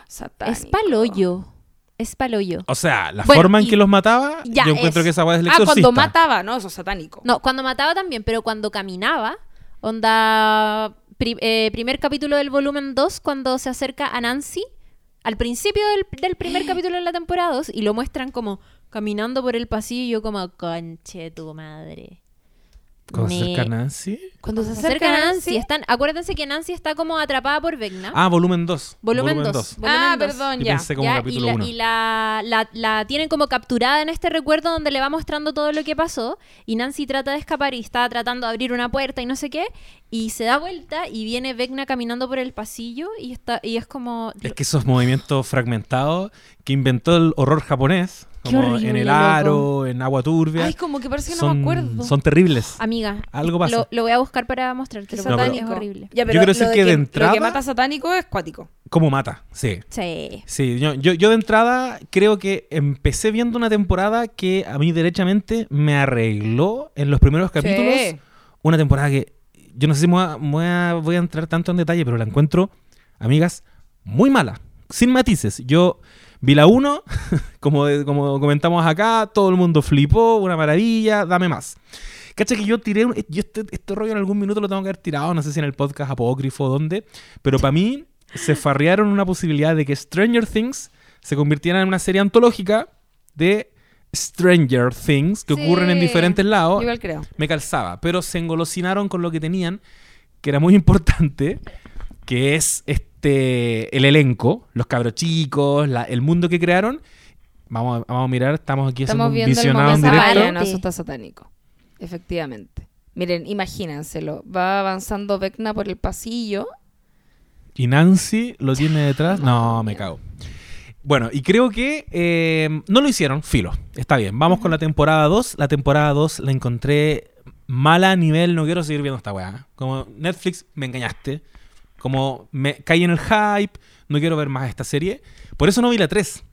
Satánico. es paloyo. Es paloyo. O sea, la Bueno, forma en y- que los mataba, Ya, yo encuentro eso. que esa weá es el Ah, cuando mataba, no, eso es satánico. No, cuando mataba también, pero cuando caminaba, onda, pri- eh, primer capítulo del volumen 2, cuando se acerca a Nancy, al principio del, del primer capítulo de la temporada 2, y lo muestran como caminando por el pasillo, como, conche tu madre. Cuando se acerca Nancy. Cuando Se acerca Nancy, están, acuérdense que Nancy está como atrapada por Vecna. Ah, volumen 2. Volumen 2. dos. Ah, dos. perdón, Y ya. pensé como Ya, y la, 1. y la, la- la tienen como capturada en este recuerdo donde le va mostrando todo lo que pasó y Nancy trata de escapar y está tratando de abrir una puerta y no sé qué y se da vuelta y viene Vecna caminando por el pasillo y está y es como Es que esos movimientos fragmentados que inventó el horror japonés, Como en el aro, en agua turbia, Ay, como que parece que no son, me acuerdo. son terribles. amiga Algo pasa. lo, lo voy a buscar para mostrártelo No, pero- es horrible Ya, Yo quiero decir lo de que de Lo entrada- que mata satánico es cuático. ¿Cómo mata? Sí. sí Sí, yo, yo, yo de entrada creo que empecé viendo una temporada que a mí derechamente me arregló en los primeros capítulos. Sí. Una temporada que yo no sé si me voy a, me voy a- voy a entrar tanto en detalle, pero la encuentro, amigas, muy mala, sin matices. Yo vi la 1, como, como comentamos acá, todo el mundo flipó, una maravilla, dame más. Cacha que yo tiré, un- yo este, este rollo en algún minuto lo tengo que haber tirado, no sé si en el podcast apócrifo o dónde, pero para mí se farrearon una posibilidad de que Stranger Things se convirtiera en una serie antológica de Stranger Things que Sí. ocurren en diferentes lados. Igual creo. Me calzaba, pero se engolosinaron con lo que tenían, que era muy importante, que es este el elenco, los cabros chicos, la- el mundo que crearon. Vamos a, vamos a mirar, estamos aquí Estamos haciendo un visionado en directo. directo. no, eso está satánico. Efectivamente. Miren, imagínenselo. Va avanzando Vecna por el pasillo. Y Nancy lo tiene detrás. No, me cago. Bueno, y creo que eh, no lo hicieron, filo. Está bien, vamos con la temporada 2. La temporada 2 la encontré mala a nivel, no quiero seguir viendo esta weá. Como Netflix, me engañaste. Como me caí en el hype, no quiero ver más esta serie. Por eso no vi la 3.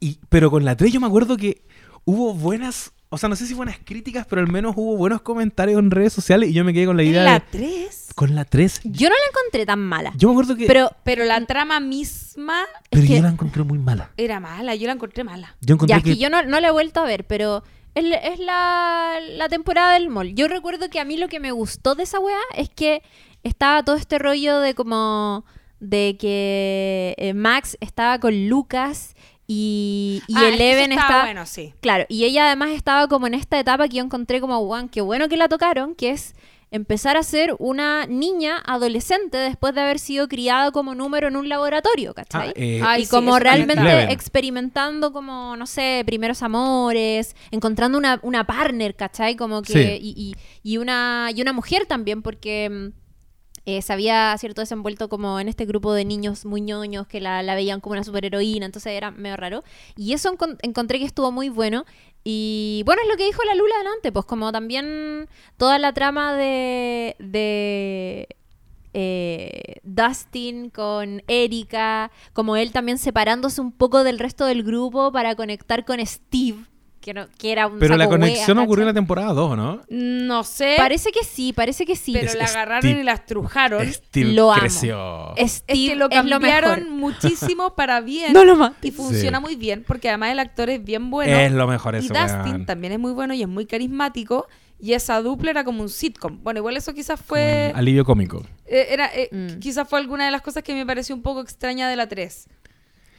Y, pero con la 3 yo me acuerdo que hubo buenas, o sea, no sé si buenas críticas, pero al menos hubo buenos comentarios en redes sociales y yo me quedé con la idea la de... 3. Con la 3. Yo no la encontré tan mala. Yo me acuerdo que... Pero Pero la trama misma pero yo la encontré muy mala. era mala. Yo la encontré mala. Yo encontré ya, que... que yo no, no la he vuelto a ver, pero es, es la, la temporada del mall. Yo recuerdo que a mí lo que me gustó de esa weá es que estaba todo este rollo de como de que eh, Max estaba con Lucas y, y Ah, Eleven eso estaba... bueno, sí. Claro, y ella además estaba como en esta etapa que yo encontré como, guau, qué bueno que la tocaron, que es empezar a ser una niña adolescente después de haber sido criada como número en un laboratorio, ¿cachai? Ah, eh, Ay, y sí, como realmente Eleven. experimentando como, no sé, primeros amores, encontrando una, una partner, ¿cachai? Como que, Sí. y, y- y una, y una mujer también, porque mm, eh, se había, cierto, desenvuelto como en este grupo de niños muy ñoños que la, veían como una superheroína, entonces era medio raro. Y eso encon- encontré que estuvo muy bueno. Y bueno, es lo que dijo la Lula delante, pues como también toda la trama de, de eh, Dustin con Erika, como él también separándose un poco del resto del grupo para conectar con Steve, que, no- que era un pero la conexión ocurrió en la temporada 2, ¿no? No sé. Parece que sí, parece que sí. pero Es- la agarraron Steve. y la estrujaron. Steve Lo amo. creció. Steve Es que lo cambiaron muchísimo para bien. No lo mates. Y funciona Sí. muy bien, porque además el actor es bien bueno. es lo mejor y eso, Dustin weón. también es muy bueno y es muy carismático. Y esa dupla era como un sitcom. Bueno, igual eso quizás fue. Un alivio cómico. eh, era, eh, Mm. Quizás fue alguna de las cosas que me pareció un poco extraña de la 3.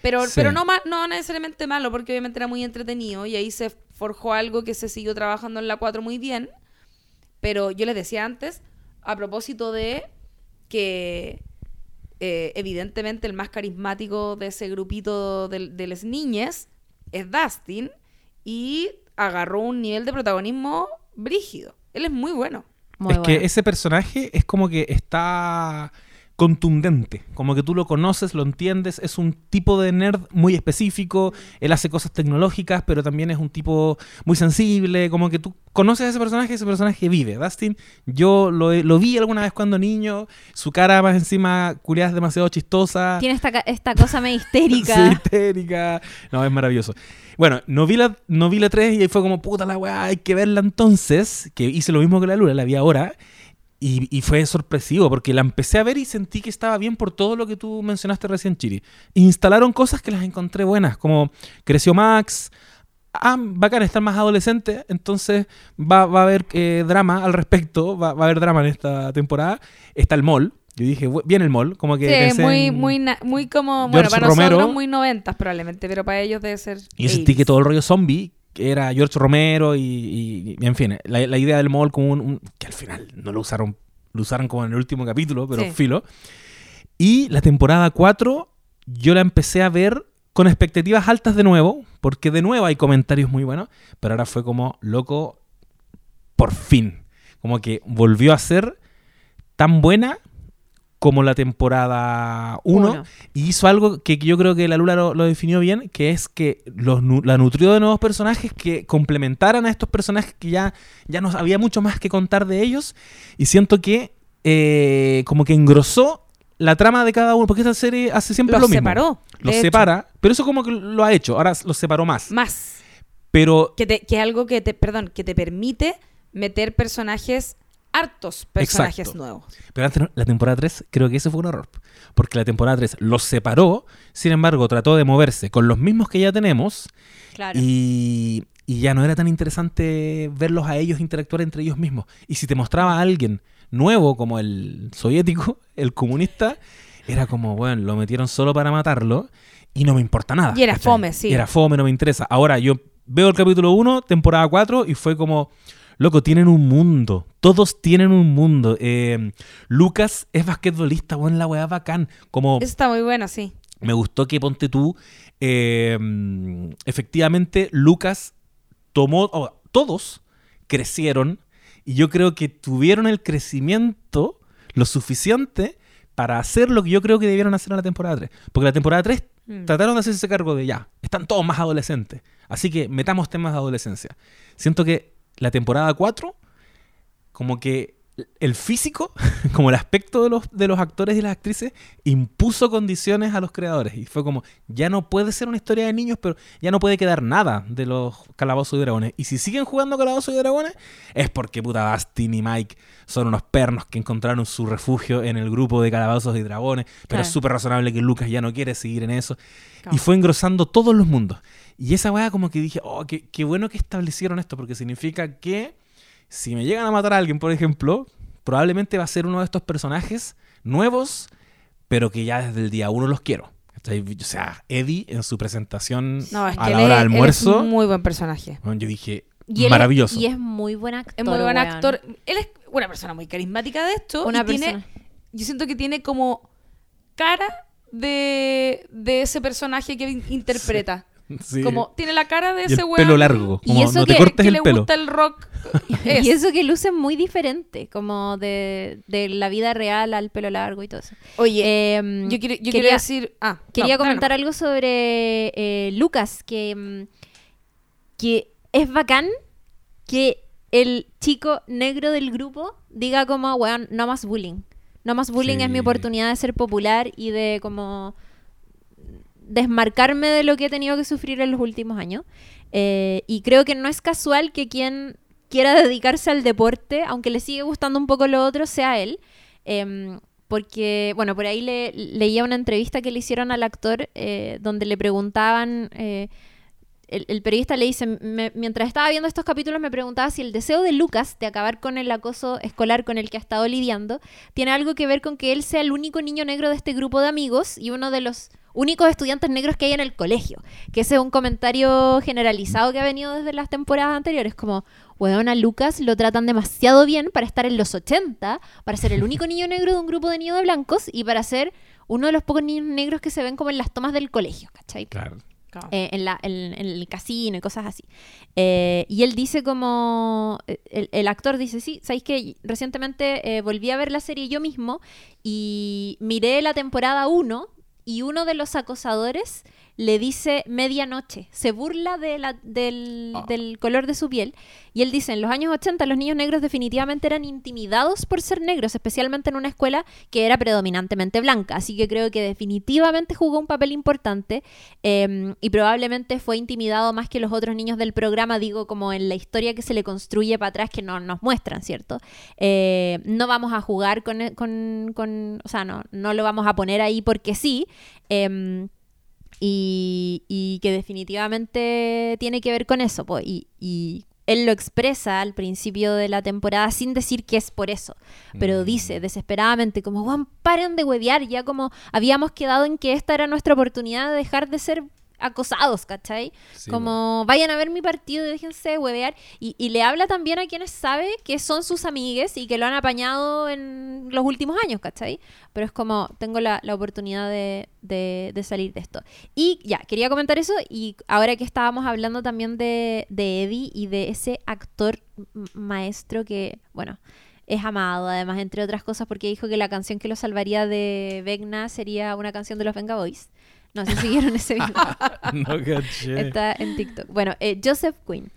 Pero, Sí. pero no, no necesariamente malo, porque obviamente era muy entretenido y ahí se forjó algo que se siguió trabajando en la 4 muy bien. Pero yo les decía antes, a propósito de que eh, evidentemente el más carismático de ese grupito de, de las niñas es Dustin y agarró un nivel de protagonismo brígido. Él es muy bueno. Muy es bueno. que ese personaje es como que está contundente, como que tú lo conoces, lo entiendes, es un tipo de nerd muy específico, él hace cosas tecnológicas, pero también es un tipo muy sensible, como que tú conoces a ese personaje, ese personaje vive. Dustin, yo lo, lo vi alguna vez cuando niño, su cara más encima, culiada, es demasiado chistosa. Tiene esta, esta cosa medio histérica. Sí, histérica. No, es maravilloso. Bueno, no vi, la, no vi la 3 y ahí fue como, puta la weá, hay que verla entonces. Que hice lo mismo que la Lula, la vi ahora. Y, y fue sorpresivo porque la empecé a ver y sentí que estaba bien por todo lo que tú mencionaste recién, Chiri. Instalaron cosas que las encontré buenas, como creció Max. Ah, bacán, estar más adolescente, entonces va, va a haber eh, drama al respecto, va, va a haber drama en esta temporada. Está el mall, yo dije, "Bu- bien el mall, como que Sí, pensé muy, en- muy, como, George bueno, para Romero. nosotros muy noventas probablemente, pero para ellos debe ser Y yo sentí 80s. que todo el rollo zombie, era George Romero y, y- y, en fin, la, la idea del mall como un, un- que al final no lo usaron, lo usaron como en el último capítulo, pero Sí. filo. Y la temporada 4 yo la empecé a ver con expectativas altas de nuevo, porque de nuevo hay comentarios muy buenos, pero ahora fue como, loco, por fin. Como que volvió a ser tan buena como la temporada 1 Uno. y hizo algo que yo creo que la Lula lo, lo definió bien, que es que los, la nutrió de nuevos personajes que complementaran a estos personajes que ya, ya no había mucho más que contar de ellos. Y siento que eh, como que engrosó la trama de cada uno, porque esta serie hace siempre Los lo mismo. separó. Los hecho. separa, pero eso como que lo ha hecho, ahora los separó más. Más. Pero Que, te- que es algo que te, perdón, que te permite meter personajes, hartos personajes Exacto. nuevos. Pero antes, la temporada 3, creo que ese fue un error. Porque la temporada 3 los separó, sin embargo, trató de moverse con los mismos que ya tenemos Claro. y, y ya no era tan interesante verlos a ellos interactuar entre ellos mismos. Y si te mostraba a alguien nuevo, como el soviético, el comunista, era como, bueno, lo metieron solo para matarlo y no me importa nada. Y era ¿cachai? fome, sí. Y era fome, no me interesa. Ahora yo veo el capítulo 1, temporada 4 y fue como, loco, tienen un mundo. Todos tienen un mundo. Eh, Lucas es basquetbolista, bueno, la weá bacán. Como Eso está muy bueno, sí. me gustó que ponte tú, eh, efectivamente, Lucas tomó, todos crecieron y yo creo que tuvieron el crecimiento lo suficiente para hacer lo que yo creo que debieron hacer en la temporada 3. Porque la temporada 3 Mm. trataron de hacerse cargo de ya, están todos más adolescentes. Así que metamos temas de adolescencia. Siento que la temporada 4, como que el físico, como el aspecto de los, de los actores y las actrices, impuso condiciones a los creadores. Y fue como, ya no puede ser una historia de niños, pero ya no puede quedar nada de los calabozos y dragones. Y si siguen jugando calabozos y dragones, es porque puta Dustin y Mike son unos pernos que encontraron su refugio en el grupo de calabozos y dragones. Pero Claro. es súper razonable que Lucas ya no quiere seguir en eso. Claro. Y fue engrosando todos los mundos. Y esa weá como que dije, oh, qué, qué bueno que establecieron esto, porque significa que si me llegan a matar a alguien, por ejemplo, probablemente va a ser uno de estos personajes nuevos, pero que ya desde el día uno los quiero. O sea, Eddie en su presentación No, es a la hora de almuerzo, es un muy buen personaje. yo dije, Y él es- maravilloso. y es muy buen actor. Es muy buen weón. actor. Él es una persona muy carismática de esto. Una y tiene, persona. yo siento que tiene como cara de, de ese personaje que in- interpreta. Sí. Como tiene la cara de Y ese el weón. pelo largo, Y eso no te que- cortes que el le pelo. gusta el rock. Es. Y eso que luce muy diferente, como de, de la vida real al pelo largo y todo eso. Oye, Em, yo, quiero, yo quería- quería decir. Ah, Quería no, comentar algo sobre eh, Lucas, que, mm, que es bacán que el chico negro del grupo diga como, weón, no más bullying. No más bullying es mi oportunidad de ser popular y de como desmarcarme de lo que he tenido que sufrir en los últimos años. Eh, y creo que no es casual que quien quiera dedicarse al deporte, aunque le sigue gustando un poco lo otro, sea él. Em, porque, bueno, por ahí le, leía una entrevista que le hicieron al actor eh, donde le preguntaban, eh, el, el periodista le dice, "Me- mientras estaba viendo estos capítulos me preguntaba si el deseo de Lucas de acabar con el acoso escolar con el que ha estado lidiando tiene algo que ver con que él sea el único niño negro de este grupo de amigos y uno de los únicos estudiantes negros que hay en el colegio. Que ese es un comentario generalizado que ha venido desde las temporadas anteriores, como, weón, a Lucas lo tratan demasiado bien para estar en los 80, para ser el único niño negro de un grupo de niños de blancos y para ser uno de los pocos niños negros que se ven como en las tomas del colegio, ¿cachai? Claro. Claro. eh, en, la, en, en el casino y cosas así. Eh, y él dice como, eh, el, el actor dice, sí, ¿sabéis que recientemente eh, volví a ver la serie yo mismo y miré la temporada 1 y uno de los acosadores le dice medianoche, se burla de la- del, Ah. del color de su piel y él dice, en los años 80 los niños negros definitivamente eran intimidados por ser negros, especialmente en una escuela que era predominantemente blanca, así que creo que definitivamente jugó un papel importante eh, y probablemente fue intimidado más que los otros niños del programa, digo, como en la historia que se le construye para atrás que no nos muestran, ¿cierto? Eh, no vamos a jugar con, con, con- o sea, no, no lo vamos a poner ahí porque sí. em, y, y que definitivamente tiene que ver con eso. po, y, y él lo expresa al principio de la temporada sin decir que es por eso. Pero Mm. dice desesperadamente como, Juan, paren de huevear. Ya como habíamos quedado en que esta era nuestra oportunidad de dejar de ser acosados, ¿cachai? Sí, como vayan a ver mi partido y déjense de huevear. Y, y le habla también a quienes sabe que son sus amigues y que lo han apañado en los últimos años, ¿cachai? Pero es como, tengo la, la oportunidad de, de- de salir de esto. Y ya, quería comentar eso. Y ahora que estábamos hablando también de, de Eddie y de ese actor maestro que, bueno, es amado, además, entre otras cosas, porque dijo que la canción que lo salvaría de Vecna sería una canción de los Venga Boys. No sé si vieron ese video. no caché. Está en TikTok. Bueno, eh, Joseph Quinn.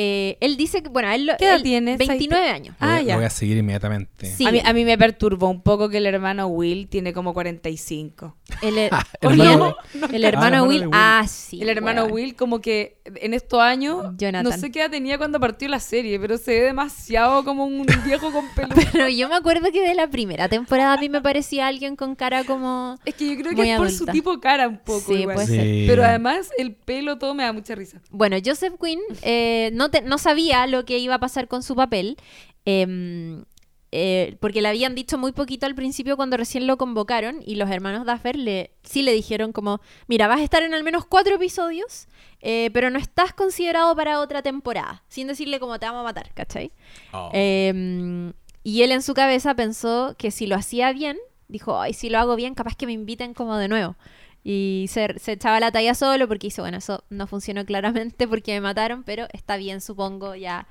Eh, él dice que, bueno, él, lo- ¿Qué edad él- tiene? 29 años. Lo voy- Ah, ya. Lo voy a seguir inmediatamente. Sí. A, mí, a mí me perturbó un poco que el hermano Will tiene como 45. El, el hermano- hermano, Ah, el hermano Will. Will. Ah, sí. el hermano. Will como que en estos años, Jonathan. no sé qué edad tenía cuando partió la serie, pero se ve demasiado como un viejo con pelo. Pero yo me acuerdo que de la primera temporada a mí me parecía alguien con cara como... Es que yo creo que es por su tipo cara un poco Sí, igual. puede ser. Pero además el pelo todo me da mucha risa. Bueno, Joseph Quinn eh, no, te- no sabía lo que iba a pasar con su papel. em, eh, porque le habían dicho muy poquito al principio cuando recién lo convocaron y los hermanos Duffer le, sí le dijeron como, mira, vas a estar en al menos cuatro episodios, eh, pero no estás considerado para otra temporada, sin decirle como te vamos a matar, ¿cachai? Oh. Eh, y él en su cabeza pensó que si lo hacía bien, dijo, ay, si lo hago bien, capaz que me inviten como de nuevo. Y se, se echaba la talla solo porque hizo, bueno, eso no funcionó claramente porque me mataron, pero está bien, supongo, ya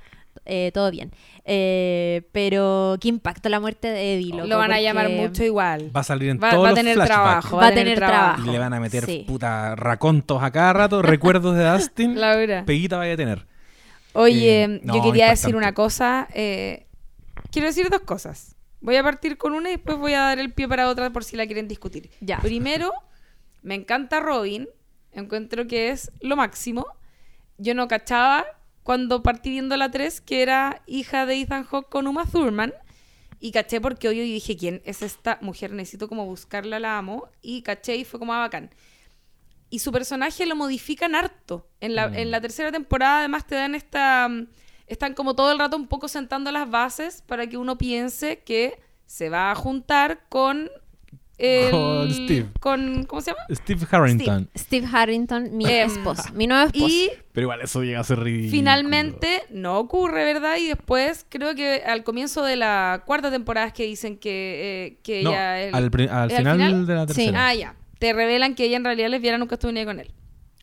eh, todo bien. Eh, pero qué impacto la muerte de Eddie. Lo, loco, van a llamar mucho igual. Va a salir en Va, todos va a los tener flashbacks. trabajo. Va a tener trabajo. Y le van a meter Sí. puta racontos a cada rato, recuerdos de Dustin. Laura. Peguita vaya a tener. Oye, Eh, yo quería impactante. decir una cosa. eh, quiero decir dos cosas. Voy a partir con una y después voy a dar el pie para otra por si la quieren discutir. Ya. Primero, me encanta Robin. Encuentro que es lo máximo. Yo no cachaba cuando partí viendo la 3 que era hija de Ethan Hawke con Uma Thurman. Y caché porque hoy dije, ¿quién es esta mujer? Necesito como buscarla, la amo. Y caché y fue como ah, bacán. Y su personaje lo modifican harto. En la, Mm. en la tercera temporada además te dan esta... Están como todo el rato un poco sentando las bases para que uno piense que se va a juntar con... el- Con Steve. Con, ¿Cómo se llama? Steve Harrington. Steve Harrington, mi Em, esposo, mi nuevo esposo. Y Pero igual eso llega a ser ridículo. finalmente no ocurre, ¿verdad? Y después creo que al comienzo de la cuarta temporada es que dicen que, eh, que No, ella... el- al, pri- al ¿es al final, de la Sí. tercera. Ah, ya. Te revelan que ella en realidad lesbiana nunca estuvo ni con él.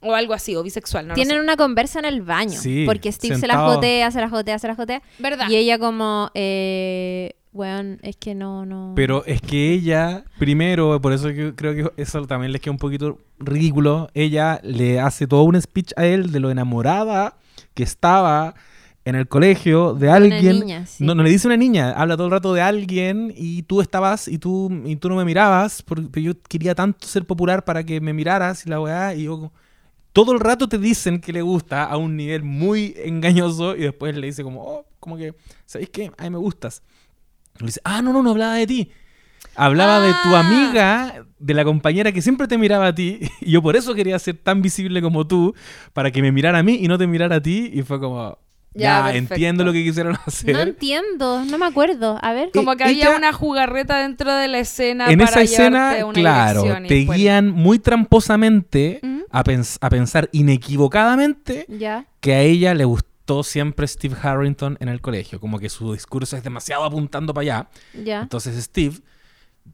O algo así, o bisexual, no lo Tienen sé. una conversa en el baño. Sí, porque Steve se la jotea, se la jotea, se la jotea. ¿Verdad? Y ella como, eh, weón, es que no, no... Pero es que ella, primero, por eso creo que eso también les queda un poquito ridículo, ella le hace todo un speech a él de lo enamorada que estaba en el colegio de Una alguien. niña, sí. No, no le dice una niña, habla todo el rato de alguien y tú estabas y tú, y tú no me mirabas porque yo quería tanto ser popular para que me miraras y la weá y yo todo el rato te dicen que le gusta a un nivel muy engañoso y después le dice como, oh, como que, ¿sabéis qué? A mí me gustas. Le dice, ah, no, no, no hablaba de ti. Hablaba de tu Ah. amiga, de la compañera que siempre te miraba a ti. Y yo por eso quería ser tan visible como tú, para que me mirara a mí y no te mirara a ti. Y fue como, Ya, ya, entiendo lo que quisieron hacer. No entiendo, no me acuerdo. A ver. Como que había ella- una jugarreta dentro de la escena en para esa escena, una claro, y te guían muy tramposamente ¿Mm? a, pens- a pensar inequivocadamente Ya. que a ella le gustó siempre Steve Harrington en el colegio. Como que su discurso es demasiado apuntando para allá. Ya. Entonces Steve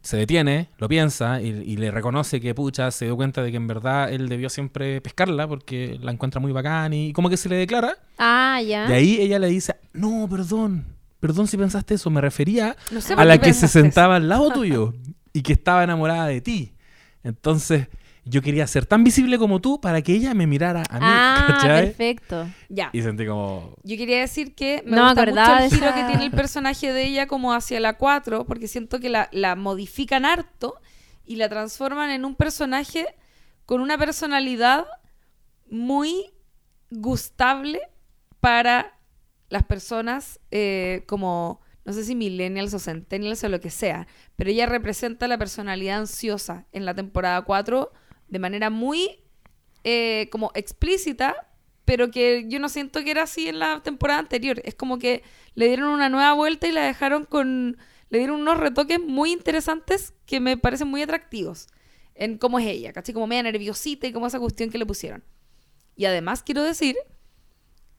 se detiene, lo piensa y, y le reconoce que, pucha, se dio cuenta de que en verdad él debió siempre pescarla porque la encuentra muy bacán y como que se le declara. Ah, ya. Y ahí ella le dice, no, perdón, perdón si pensaste eso, me refería No sé a la que se sentaba al lado tuyo y que estaba enamorada de ti. Entonces yo quería ser tan visible como tú para que ella me mirara a mí. ah, ¿cachai? perfecto. Ya. Y sentí como... Yo quería decir que me No gusta mucho el giro esa- que tiene el personaje de ella como hacia la 4, porque siento que la, la modifican harto y la transforman en un personaje con una personalidad muy gustable para las personas eh, como, no sé si millennials o centennials o lo que sea, pero ella representa la personalidad ansiosa en la temporada 4 de manera muy eh, como explícita, pero que yo no siento que era así en la temporada anterior. Es como que le dieron una nueva vuelta y la dejaron con... Le dieron unos retoques muy interesantes que me parecen muy atractivos en cómo es ella, casi como media nerviosita y como esa cuestión que le pusieron. Y además quiero decir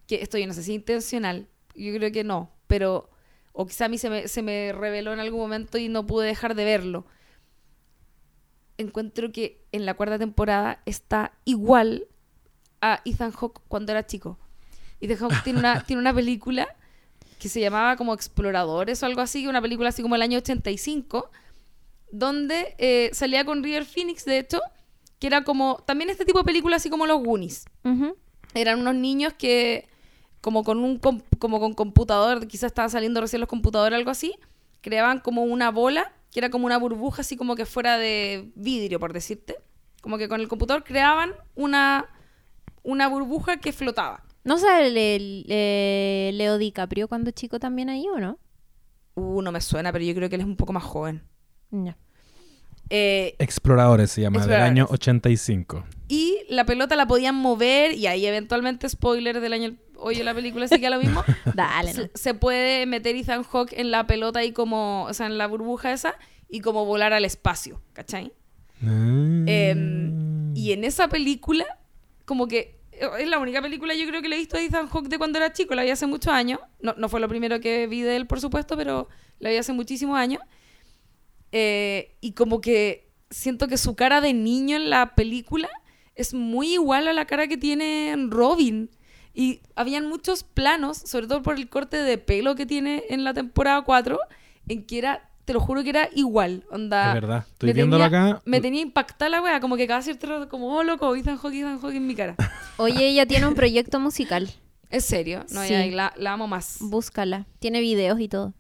que esto yo no sé si es intencional, yo creo que no, pero... O quizá a mí se me, se me reveló en algún momento y no pude dejar de verlo. Encuentro que en la cuarta temporada está igual a Ethan Hawke cuando era chico. Ethan Hawke tiene una, tiene una película que se llamaba como Exploradores o algo así, una película así como el año 85, donde eh, salía con River Phoenix, de hecho, que era como, también este tipo de película así como los Goonies. Eran unos niños que, como con un com- como con computador, quizás estaban saliendo recién los computadores o algo así, creaban como una bola, que era como una burbuja así como que fuera de vidrio, por decirte. Como que con el computador creaban una, una burbuja que flotaba. ¿No sale el- eh, Leo DiCaprio cuando chico también ahí o no? Uh, no me suena, pero yo creo que él es un poco más joven. Ya. Eh, Exploradores se llama, del año 85. y la pelota la podían mover y ahí eventualmente, spoiler del año hoy la película sí que lo mismo, Dale, no. se, puede meter Ethan Hawke en la pelota y como, o sea, en la burbuja esa y como volar al espacio, ¿cachai? Mm. Y en esa película, como que es la única película yo creo que le he visto a Ethan Hawke de cuando era chico, la vi hace muchos años. No, no fue lo primero que vi de él, por supuesto, pero la vi hace muchísimos años. Eh, y como que siento que su cara de niño en la película es muy igual a la cara que tiene en Robin. Y habían muchos planos, sobre todo por el corte de pelo que tiene en la temporada 4, en que era, te lo juro que era igual. Onda, Es verdad, estoy me viéndolo tenía- acá. Me tenía impactada la wea, como que cada cierto rato, como, oh loco, Ethan Hawke, Ethan Hawke en mi cara. Oye, ella tiene un proyecto musical. Es serio, no, Sí. ya, la, la amo más. Búscala. Tiene videos y todo.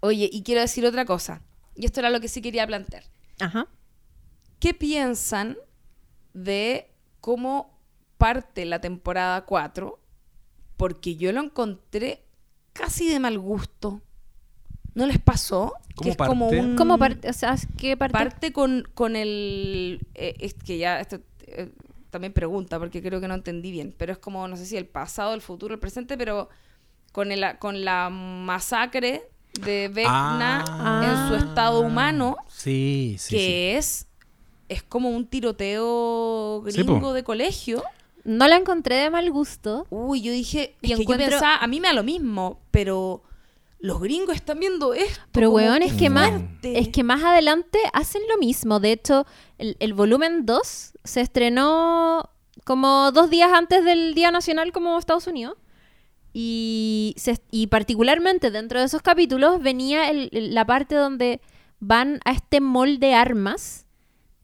Oye, y quiero decir otra cosa. Y esto era lo que sí quería plantear. Ajá. ¿Qué piensan de cómo parte la temporada 4? Porque yo lo encontré casi de mal gusto. ¿No les pasó? ¿Cómo que es como parte? un... ¿Cómo parte? O sea, ¿qué parte? parte con, con el... eh, es que ya esto eh, también pregunta porque creo que no entendí bien, pero es como, no sé si el pasado, el futuro, el presente, pero con, el, con la masacre de Vecna en su Ah. estado humano, Sí, sí. sí. que es es como un tiroteo Sí, gringo de colegio. No la encontré de mal gusto. Uy, yo dije, Y es que encuentro- yo pensaba, a mí me da lo mismo, pero los gringos están viendo esto. Pero, weón, es que más-. Es que más adelante hacen lo mismo. De hecho, el, el volumen 2 se estrenó como dos días antes del Día Nacional como Estados Unidos. Y, se- y particularmente dentro de esos capítulos venía el- el- la parte donde van a este mall de armas.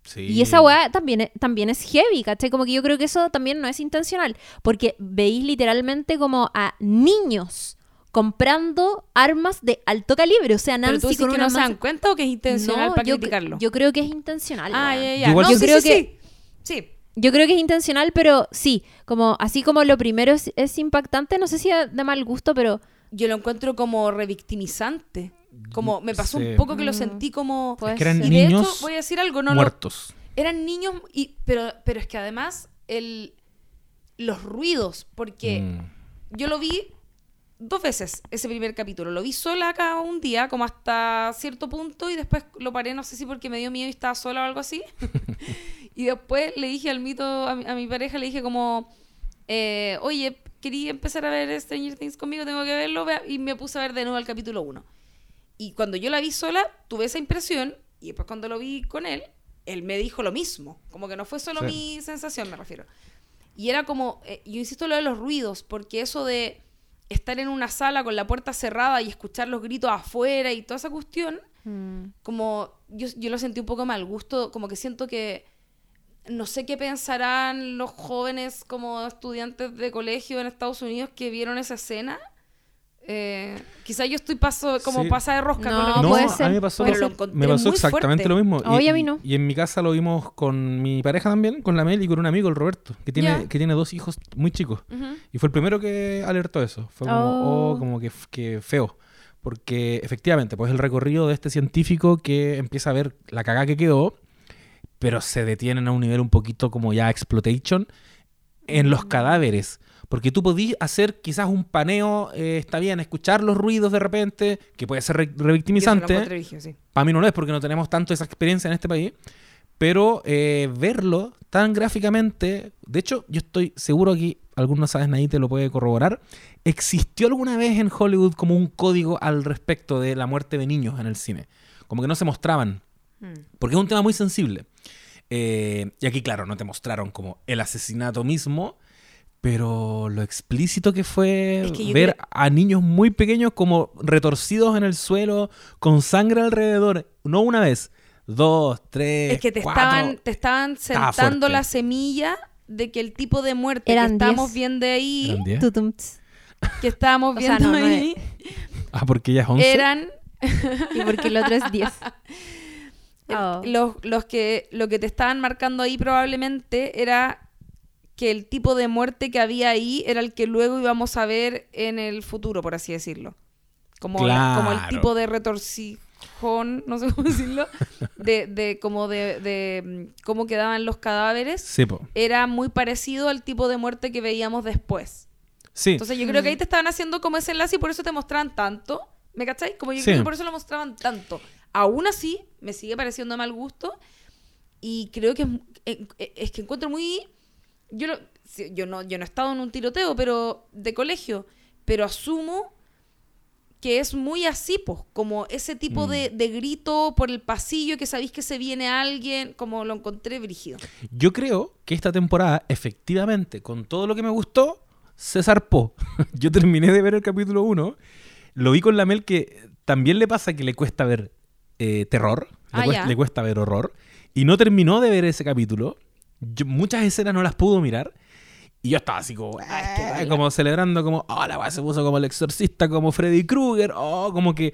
Sí. Y esa weá también, es- también es heavy, ¿cachai? Como que yo creo que eso también no es intencional. Porque veis literalmente como a niños comprando armas de alto calibre. O sea, ¿Pero Nancy tú dices con que una no se dan cuenta o que es intencional No, para yo, criticarlo? yo creo que es intencional. ah, ya, ya. Yo No, Yo sí, creo sí, que- sí. Yo creo que es intencional, pero sí, como así como lo primero es, es impactante, no sé si es de mal gusto, pero Yo lo encuentro como revictimizante. Como me pasó Sí. un poco que lo Mm, sentí como... Es que eran. Y de hecho, niños voy a decir algo, no lo- muertos. eran niños y pero pero es que además el los ruidos porque Mm. yo lo vi dos veces ese primer capítulo lo vi sola acá un día como hasta cierto punto y después lo paré no sé si porque me dio miedo y estaba sola o algo así y después le dije al mito a mi, a mi pareja le dije como eh, oye quería empezar a ver Stranger Things conmigo tengo que verlo vea", y me puse a ver de nuevo el capítulo 1 y cuando yo la vi sola, tuve esa impresión. Y después cuando lo vi con él, él me dijo lo mismo. Como que no fue solo Sí. mi sensación, me refiero. Y era como, eh, yo insisto lo de los ruidos, porque eso de estar en una sala con la puerta cerrada y escuchar los gritos afuera y toda esa cuestión, mm, como yo, yo lo sentí un poco mal gusto, como que siento que no sé qué pensarán los jóvenes como estudiantes de colegio en Estados Unidos que vieron esa escena. Eh, quizá yo estoy paso como Sí. pasa de rosca No, con lo que No, puede a ser, mí me pasó, lo me pasó exactamente fuerte. lo mismo. Oye, y, a mí no. y en mi casa lo vimos con mi pareja también, con la Mel y con un amigo, el Roberto, que tiene, que tiene dos hijos muy chicos. Y fue el primero que alertó eso. Fue como, Oh. oh, como que, que feo. Porque efectivamente, pues el recorrido de este científico que empieza a ver la cagada que quedó, pero se detienen a un nivel un poquito como ya exploitation en los cadáveres. Porque tú podías hacer quizás un paneo, eh, está bien, escuchar los ruidos de repente, que puede ser re- revictimizante. sí. Para mí no lo es porque no tenemos tanto esa experiencia en este país. Pero eh, verlo tan gráficamente, de hecho, yo estoy seguro que algunos sabes, nadie te lo puede corroborar. ¿Existió alguna vez en Hollywood como un código al respecto de la muerte de niños en el cine? Como que no se mostraban, Mm. Porque es un tema muy sensible. Eh, y aquí, claro, no te mostraron como el asesinato mismo, pero lo explícito que fue Es que yo ver creo- a niños muy pequeños como retorcidos en el suelo, con sangre alrededor, no una vez, dos, tres, Es que te cuatro. estaban, te estaban Estaba sentando la semilla de que el tipo de muerte Eran que estábamos diez. viendo ahí, que estábamos O sea, viendo no, ahí, Ah, porque ella es 11. eran Y porque el otro es 10. Oh. los, los que lo que te estaban marcando ahí probablemente era que el tipo de muerte que había ahí era el que luego íbamos a ver en el futuro, por así decirlo. Como, como el tipo de retorcijo. bajón, no sé cómo decirlo, de, de como de, de mm, cómo quedaban los cadáveres, Sí, era muy parecido al tipo de muerte que veíamos después. Sí. Entonces yo creo que ahí te estaban haciendo como ese enlace y por eso te mostraban tanto. ¿Me cacháis? Como yo Sí. creo que por eso lo mostraban tanto. Aún así, me sigue pareciendo mal gusto. Y creo que es, eh, eh, es que encuentro muy. Yo, lo- sí, yo, no, yo no he estado en un tiroteo pero de colegio, pero asumo que es muy así, pues, como ese tipo Mm. de, de grito por el pasillo que sabéis que se viene alguien, como lo encontré brígido. Yo creo que esta temporada, efectivamente, con todo lo que me gustó, se zarpó. Yo terminé de ver el capítulo 1, lo vi con la Mel que también le pasa que le cuesta ver eh, terror, le, Ah, cuesta, le cuesta ver horror, y no terminó de ver ese capítulo. Yo- muchas escenas no las pudo mirar. Y yo estaba así como, Ah, como celebrando, como, oh, la weá se puso como el exorcista, como Freddy Krueger, oh, como que.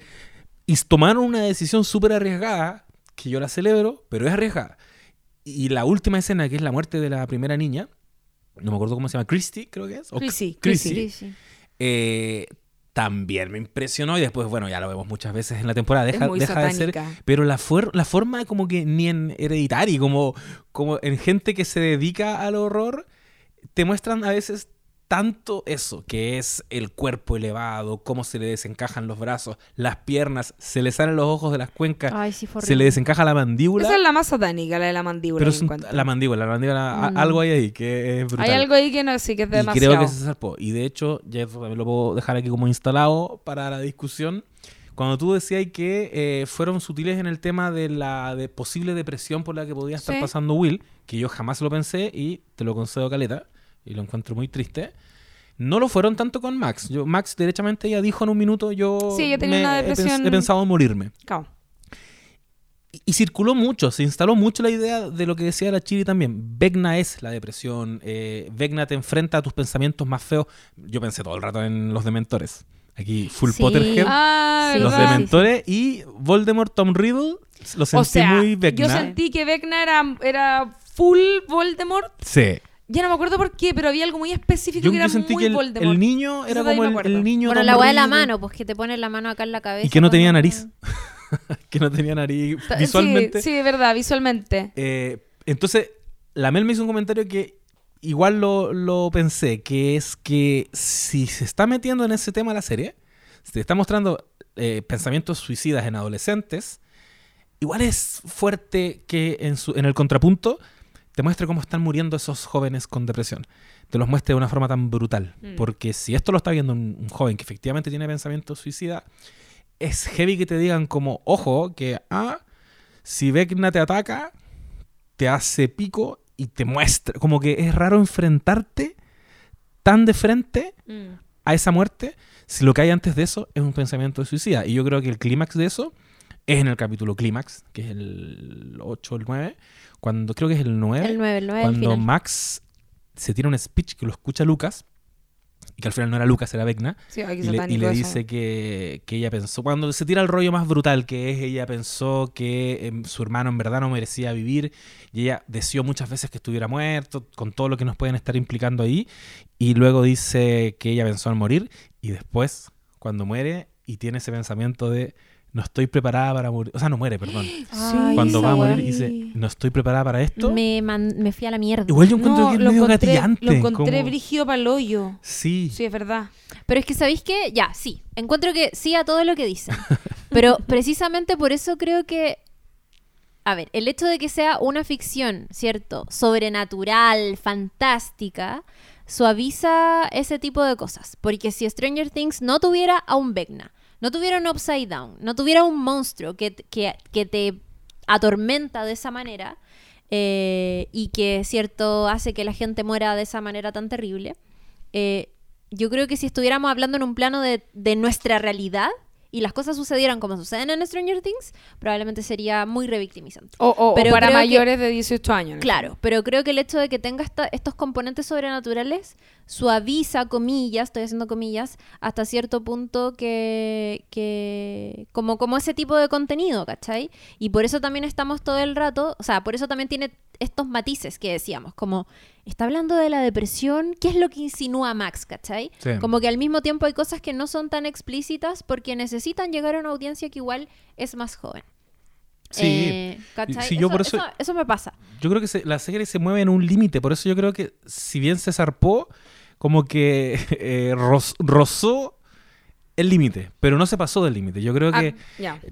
Y tomaron una decisión súper arriesgada, que yo la celebro, pero es arriesgada. Y la última escena, que es la muerte de la primera niña, no me acuerdo cómo se llama, Christy, creo que es. o Chrissy. Eh, también me impresionó y después, bueno, ya lo vemos muchas veces en la temporada, deja, deja de ser pero la, la forma como que ni en Hereditary, como, como en gente que se dedica al horror, te muestran a veces tanto eso, que es el cuerpo elevado, cómo se le desencajan los brazos, las piernas, se le salen los ojos de las cuencas, Ay, sí, fue se le desencaja la mandíbula. Esa es la más satánica, la de la mandíbula. pero es un- la mandíbula, la mandíbula, Mm. algo hay ahí que es brutal. Hay algo ahí que no, sí, que es Y demasiado. creo que se zarpó. Y de hecho, ya lo puedo dejar aquí como instalado para la discusión. Cuando tú decías que eh, fueron sutiles en el tema de la de posible depresión por la que podía estar Sí. pasando Will, que yo jamás lo pensé y te lo concedo caleta, y lo encuentro muy triste. No lo fueron tanto con Max. Yo, Max, derechamente, ya dijo en un minuto: Yo Sí, yo tenía me- una he pens- depresión- he pensado en morirme. Cao. Y, y circuló mucho, se instaló mucho la idea de lo que decía la Chiri también. Vecna es la depresión. Eh, Vecna te enfrenta a tus pensamientos más feos. Yo pensé todo el rato en los dementores. Aquí, Full Sí. Potterhead. Ah, los ¿verdad? dementores y Voldemort, Tom Riddle. Lo sentí O sea, muy Vecna. yo sentí que Vecna era, era full Voldemort. Sí. Ya no me acuerdo por qué, pero había algo muy específico Yo, que yo era sentí muy que el, Voldemort. el niño era como el, el niño. Bueno, la weá de la mano, pues que te pone la mano acá en la cabeza. Y que no tenía nariz. Que no tenía nariz visualmente. Sí, sí, es verdad, visualmente. Eh, entonces, la Mel me hizo un comentario que igual lo, lo pensé, que es que si se está metiendo en ese tema la serie, si te está mostrando eh, pensamientos suicidas en adolescentes, igual es fuerte que en, su, en el contrapunto te muestre cómo están muriendo esos jóvenes con depresión. Te los muestre de una forma tan brutal. Mm. Porque si esto lo está viendo un, un joven que efectivamente tiene pensamientos suicidas, es heavy que te digan como, ojo, que ah, si Vecna te ataca, te hace pico y te muestra. Como que es raro enfrentarte tan de frente Mm. a esa muerte si lo que hay antes de eso es un pensamiento de suicida. Y yo creo que el clímax de eso es en el capítulo clímax, que es el 8 o el 9, cuando creo que es el 9, El 9, el 9 al cuando. Max se tira un speech que lo escucha Lucas, y que al final no era Lucas, era Vecna, Sí, y le, y le dice que, que ella pensó, cuando se tira el rollo más brutal, que es ella pensó que em, su hermano en verdad no merecía vivir, y ella deseó muchas veces que estuviera muerto, con todo lo que nos pueden estar implicando ahí, y luego dice que ella pensó en morir, y después, cuando muere, y tiene ese pensamiento de, no estoy preparada para morir, o sea, no muere, perdón, Ay, cuando va a morir, dice, no estoy preparada para esto, Me, man- me fui a la mierda. igual yo encuentro No, que es lo medio encontré, gatillante. lo encontré como- brígido para el hoyo. Sí, Sí, es verdad. Pero es que, ¿sabéis qué? Ya, sí. Encuentro que sí a todo lo que dicen. Pero precisamente por eso creo que. A ver, el hecho de que sea una ficción, ¿cierto? Sobrenatural, fantástica, suaviza ese tipo de cosas. Porque si Stranger Things no tuviera a un Vecna, no tuviera un Upside Down, no tuviera un monstruo que, que, que te atormenta de esa manera eh, y que, ¿cierto?, hace que la gente muera de esa manera tan terrible. eh, yo creo que si estuviéramos hablando en un plano de, de nuestra realidad y las cosas sucedieran como suceden en Stranger Things, probablemente sería muy revictimizante. O, o- o Pero para que- mayores de 18 años. ¿no? Claro, pero creo que el hecho de que tenga esta- estos componentes sobrenaturales suaviza, comillas, estoy haciendo comillas, hasta cierto punto que, que como, como ese tipo de contenido, ¿cachai? Y por eso también estamos todo el rato, o sea, por eso también tiene estos matices que decíamos, como está hablando de la depresión, ¿qué es lo que insinúa Max, cachai? Sí. Como que al mismo tiempo hay cosas que no son tan explícitas porque necesitan llegar a una audiencia que igual es más joven. Sí. Eh, ¿cachai? Sí, yo eso, por eso- eso- eso me pasa. Yo creo que se- la serie se mueve en un límite, por eso yo creo que si bien se zarpó, como que eh, roz- rozó el límite, pero no se pasó del límite. Yo creo Ah, que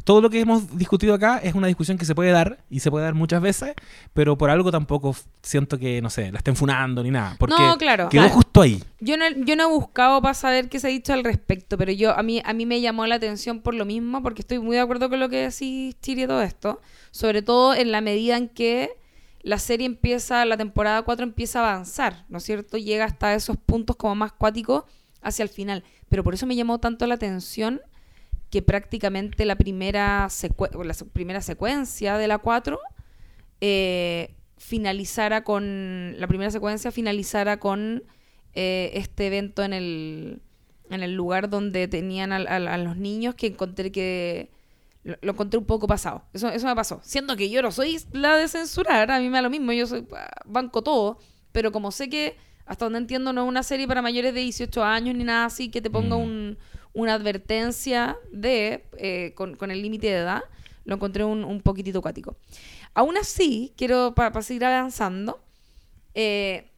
todo lo que hemos discutido acá es una discusión que se puede dar y se puede dar muchas veces, pero por algo tampoco siento que, no sé, la estén funando ni nada, porque No, claro. quedó Claro. justo ahí. Yo no, yo no he buscado para saber qué se ha dicho al respecto, pero yo a mí, a mí me llamó la atención por lo mismo, porque estoy muy de acuerdo con lo que decís, Chiri, y todo esto. Sobre todo en la medida en que la serie empieza, la temporada 4 empieza a avanzar, ¿no es cierto? Llega hasta esos puntos como más cuáticos hacia el final. Pero por eso me llamó tanto la atención que prácticamente la primera, secue- la primera secuencia de la 4 eh, finalizara con. La primera secuencia finalizara con eh, este evento en el, en el lugar donde tenían a, los niños que encontré que. Lo, lo encontré un poco pasado. Eso, eso me pasó. Siendo que yo no soy la de censurar, a mí me da lo mismo, yo soy ah, banco todo. Pero como sé que, hasta donde entiendo, no es una serie para mayores de 18 años ni nada así, que te ponga Mm. un, una advertencia de eh, con, con el límite de edad, lo encontré un, un poquitito cuático. Aún así, quiero, para seguir avanzando, eh,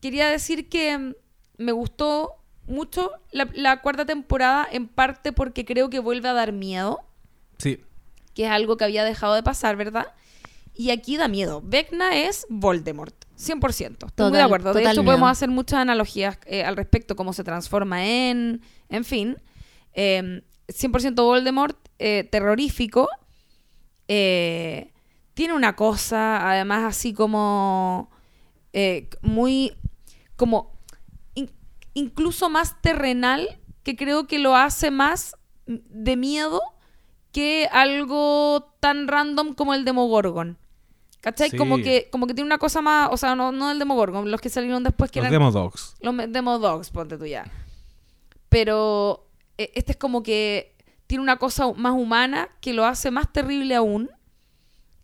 quería decir que mm, me gustó mucho la, la cuarta temporada, en parte porque creo que vuelve a dar miedo, Sí. que es algo que había dejado de pasar, ¿verdad? Y aquí da miedo. Vecna es Voldemort, 100%. Estoy muy de acuerdo. De total hecho, miedo. podemos hacer muchas analogías eh, al respecto, cómo se transforma en... En fin, eh, 100% Voldemort, eh, terrorífico. eh, tiene una cosa, además, así como... eh, muy... como... in- incluso más terrenal, que creo que lo hace más de miedo que algo tan random como el Demogorgon. ¿Cachai? Sí. Como, que, como que tiene una cosa más, o sea, no, no el Demogorgon, los que salieron después que Los eran Demodogs. los Demodogs, ponte tú ya. Pero eh, este es como que tiene una cosa más humana que lo hace más terrible aún.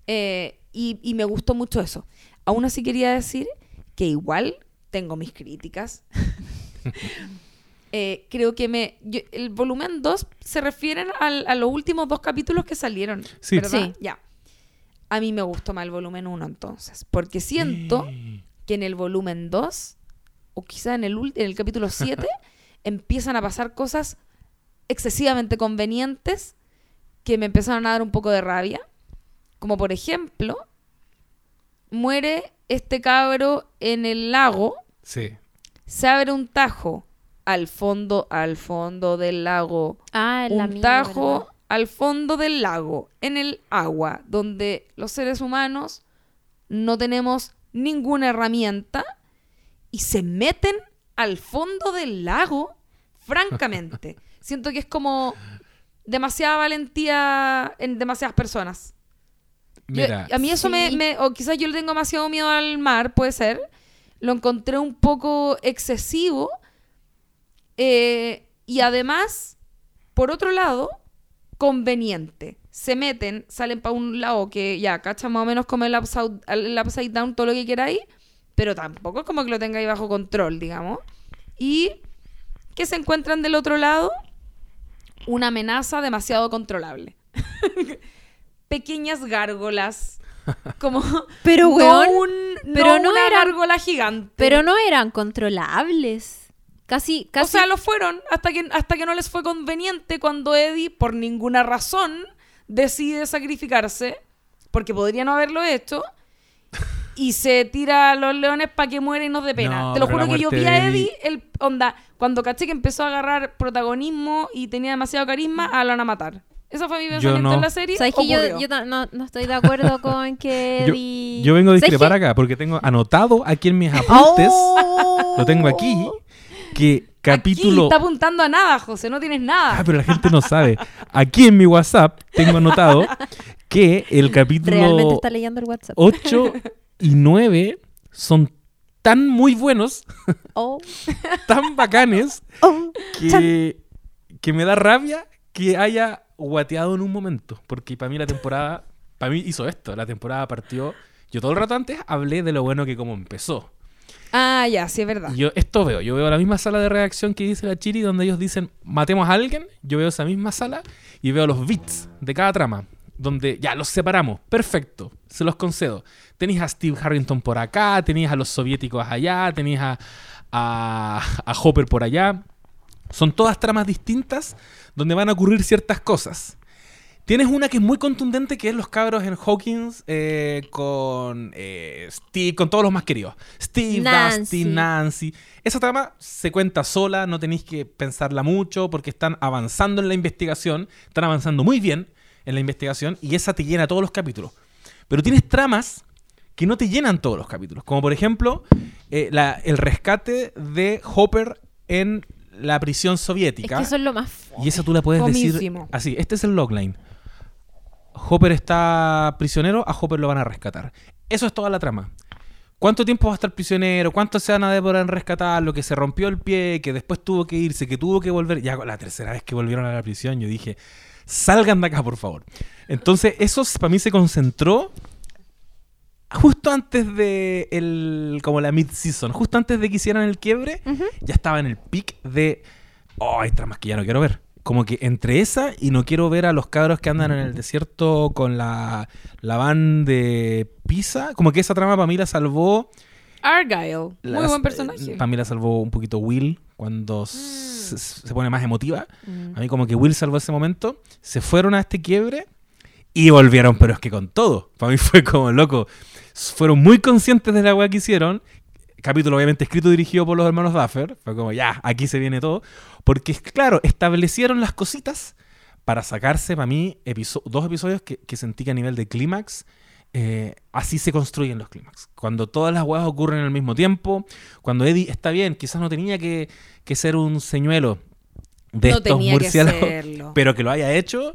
Eh, y, y me gustó mucho eso. Aún así quería decir que igual tengo mis críticas. Eh, creo que me... yo- el volumen 2 se refieren al- a los últimos dos capítulos que salieron. Sí. ¿verdad? Sí. Ya. A mí me gustó más el volumen 1 entonces. Porque siento que en el volumen 2, o quizá en el, en el capítulo 7, empiezan a pasar cosas excesivamente convenientes que me empezaron a dar un poco de rabia. Como por ejemplo, muere este cabro en el lago, Sí. se abre un tajo al fondo, al fondo del lago, Ah, un mía, tajo ¿verdad? Al fondo del lago, en el agua, donde los seres humanos no tenemos ninguna herramienta y se meten al fondo del lago, francamente. Siento que es como demasiada valentía en demasiadas personas. Yo- a mí eso me, me- o quizás yo le tengo demasiado miedo al mar, puede ser. Lo encontré un poco excesivo. eh, y además, por otro lado, conveniente. Se meten, salen para un lado que ya, cacha más o menos como el upside, el upside down, todo lo que queráis, pero tampoco es como que lo tengáis bajo control, digamos. Y que se encuentran del otro lado una amenaza demasiado controlable. Pequeñas gárgolas. Como Pero, no, weón, un- pero no no una eran- gárgola gigante. Pero no eran controlables. Casi, O casi. sea, lo fueron hasta que, hasta que no les fue conveniente cuando Eddie, por ninguna razón, decide sacrificarse, porque podría no haberlo hecho, y se tira a los leones para que muera y nos dé pena. No, Te lo juro la que yo vi a Eddie, el, onda, cuando caché que empezó a agarrar protagonismo y tenía demasiado carisma, a lo van a matar. Ese fue mi pensamiento no. en la serie. ¿Sabes que yo, yo no, no estoy de acuerdo con que Yo- Eddie- Yo vengo a ¿Sabes discrepar acá porque tengo anotado aquí en mis apuntes, ¡Oh! lo tengo aquí, que Aquí capítulo... está apuntando a nada, José, no tienes nada. Ah, pero la gente no sabe. Aquí en mi WhatsApp tengo anotado que el Realmente capítulo está leyendo el WhatsApp. 8 y 9 son tan muy buenos, Oh, tan bacanes, oh. que, que me da rabia que haya guateado en un momento. Porque para mí la temporada, para mí hizo esto. La temporada partió Yo todo el rato antes hablé de lo bueno que como empezó. Ah, ya, sí, es verdad. Yo esto veo, yo veo la misma sala de redacción que dice la Chiri donde ellos dicen matemos a alguien, yo veo esa misma sala y veo los bits de cada trama, donde ya los separamos, perfecto, se los concedo. Tenéis a Steve Harrington por acá, tenéis a los soviéticos allá, tenéis a, a, a Hopper por allá. Son todas tramas distintas donde van a ocurrir ciertas cosas. Tienes una que es muy contundente, que es los cabros en Hawkins eh, con eh, Steve, con todos los más queridos. Steve, Nancy. Dusty, Nancy. Esa trama se cuenta sola, no tenéis que pensarla mucho porque están avanzando en la investigación, están avanzando muy bien en la investigación y esa te llena todos los capítulos. Pero tienes tramas que no te llenan todos los capítulos, como por ejemplo eh, la- el rescate de Hopper en la prisión Es soviética. que eso es lo más. Y esa tú la puedes decir Fomísimo. así. Este es el logline. Hopper está prisionero, a Hopper lo van a rescatar. Eso es toda la trama. ¿Cuánto tiempo va a estar prisionero? ¿Cuánto se van a demorar en rescatarlo? Que se rompió el pie, que después tuvo que irse, que tuvo que volver. Ya la tercera vez que volvieron a la prisión, yo dije, salgan de acá, por favor. Entonces, eso para mí se concentró justo antes de el, como la mid-season, justo antes de que hicieran el quiebre, ya estaba en el pic de, oh, hay tramas que ya no quiero ver. Como que entre esa y no quiero ver a los cabros que andan en el desierto con la, la van de Pisa, como que esa trama para mí la salvó. Argyle, muy buen personaje. Para mí la salvó un poquito Will cuando se, se pone más emotiva. Mm. A mí como que Will salvó ese momento. Se fueron a este quiebre y volvieron, pero es que con todo. Para mí fue como loco. Fueron muy conscientes de la weá que hicieron. Capítulo obviamente escrito y dirigido por los hermanos Duffer. Fue como, ya, aquí se viene todo. Porque, claro, establecieron las cositas para sacarse, para mí, episo- dos episodios que, que sentí que a nivel de clímax, eh, así se construyen los clímax. Cuando todas las weas ocurren al mismo tiempo, cuando Eddie está bien, quizás no tenía que, que ser un señuelo de no estos murciélagos, pero que lo haya hecho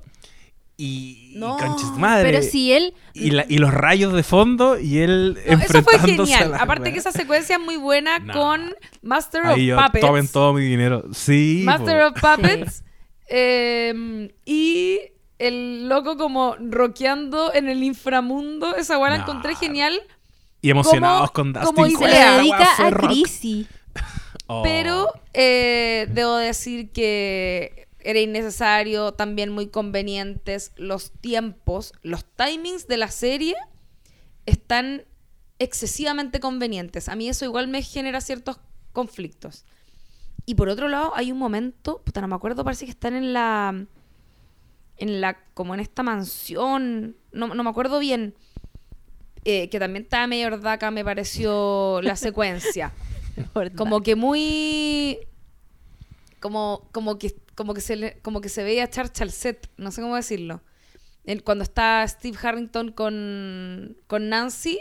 y, No, y conches madre. Pero si él. y, la- y los rayos de fondo y él No, eso fue a genial. la Aparte wea. que esa secuencia es muy buena No. con Master Ahí yo, of Puppets. tomen todo mi dinero. Sí. Master po. of Puppets. eh, y el loco como rockeando en el inframundo. Esa weá la encontré genial. Y emocionados como- con Dustin. como Se le Lea, la dedica a. Chrissy. Oh. Pero eh, debo decir que era innecesario, también muy convenientes los tiempos, los timings de la serie están excesivamente convenientes. A mí eso igual me genera ciertos conflictos. Y por otro lado, hay un momento, puta, no me acuerdo, parece que están en la en la como en esta mansión, no, no me acuerdo bien. eh, que también estaba medio ordaca, me pareció la secuencia como que muy como como que como que se le- como que se veía Churchill set no sé cómo decirlo El- cuando está Steve Harrington con con Nancy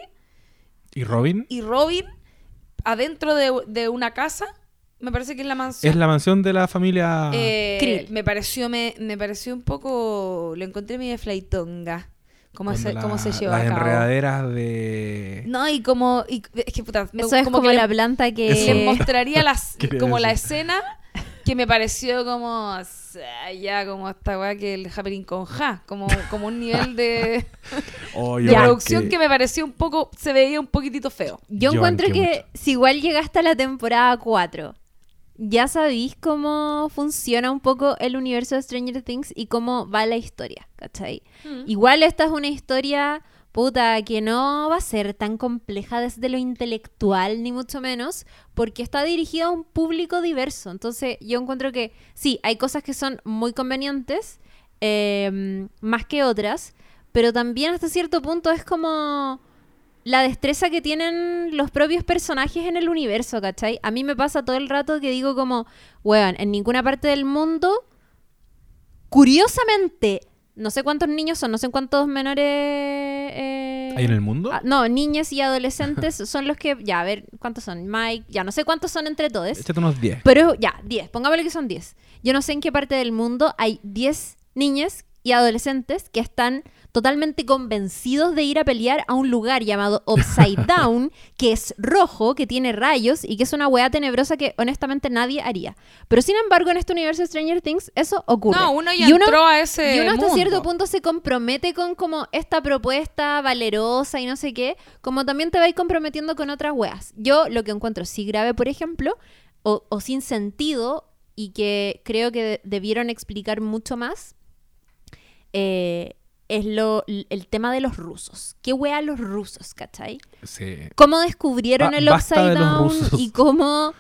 ¿Y Robin? y Robin adentro de, de una casa me parece que es la mansión Es la mansión de la familia. Eh, Krill. me pareció me, me pareció un poco lo encontré medio fleitonga cómo se, la- cómo se lleva Las a cabo enredaderas de. no y como y, es que puta, me- Eso es como, que le- la planta que. les mostraría las, como la escena que me pareció como o sea, ya como esta weá que el happening con ja como, como un nivel de, Oh, de producción que me pareció un poco se veía un poquitito feo. Yo Yo encuentro que si igual llegaste a la temporada 4, ya sabéis cómo funciona un poco el universo de Stranger Things y cómo va la historia, ¿cachai? Igual esta es una historia, puta, que no va a ser tan compleja desde lo intelectual, ni mucho menos, porque está dirigida a un público diverso. Entonces yo encuentro que sí, hay cosas que son muy convenientes, eh, más que otras, pero también hasta cierto punto es como la destreza que tienen los propios personajes en el universo, ¿cachai? A mí me pasa todo el rato que digo como, weón, en ninguna parte del mundo, curiosamente, no sé cuántos niños son, no sé cuántos menores... eh, ¿Hay en el mundo? ah, no, niñas y adolescentes son los que, ya, a ver, ¿cuántos son? Mike, ya, no sé cuántos son entre todos. Échate unos 10. Pero ya, 10, pongámosle que son 10. Yo no sé en qué parte del mundo hay 10 niñas y adolescentes que están totalmente convencidos de ir a pelear a un lugar llamado Upside Down, que es rojo, que tiene rayos y que es una weá tenebrosa que honestamente nadie haría. Pero sin embargo, en este universo de Stranger Things, eso ocurre. No, uno ya Y uno- entró a ese Y uno hasta mundo. cierto punto se compromete con como esta propuesta valerosa y no sé qué, como también te vais comprometiendo con otras weas. Yo lo que encuentro sí grave, por ejemplo, o, o sin sentido y que creo que de- debieron explicar mucho más, eh, es lo, el tema de los rusos. ¿Qué wea los rusos, cachai? Sí. ¿Cómo descubrieron Ba- el basta Upside de los Down rusos. y cómo,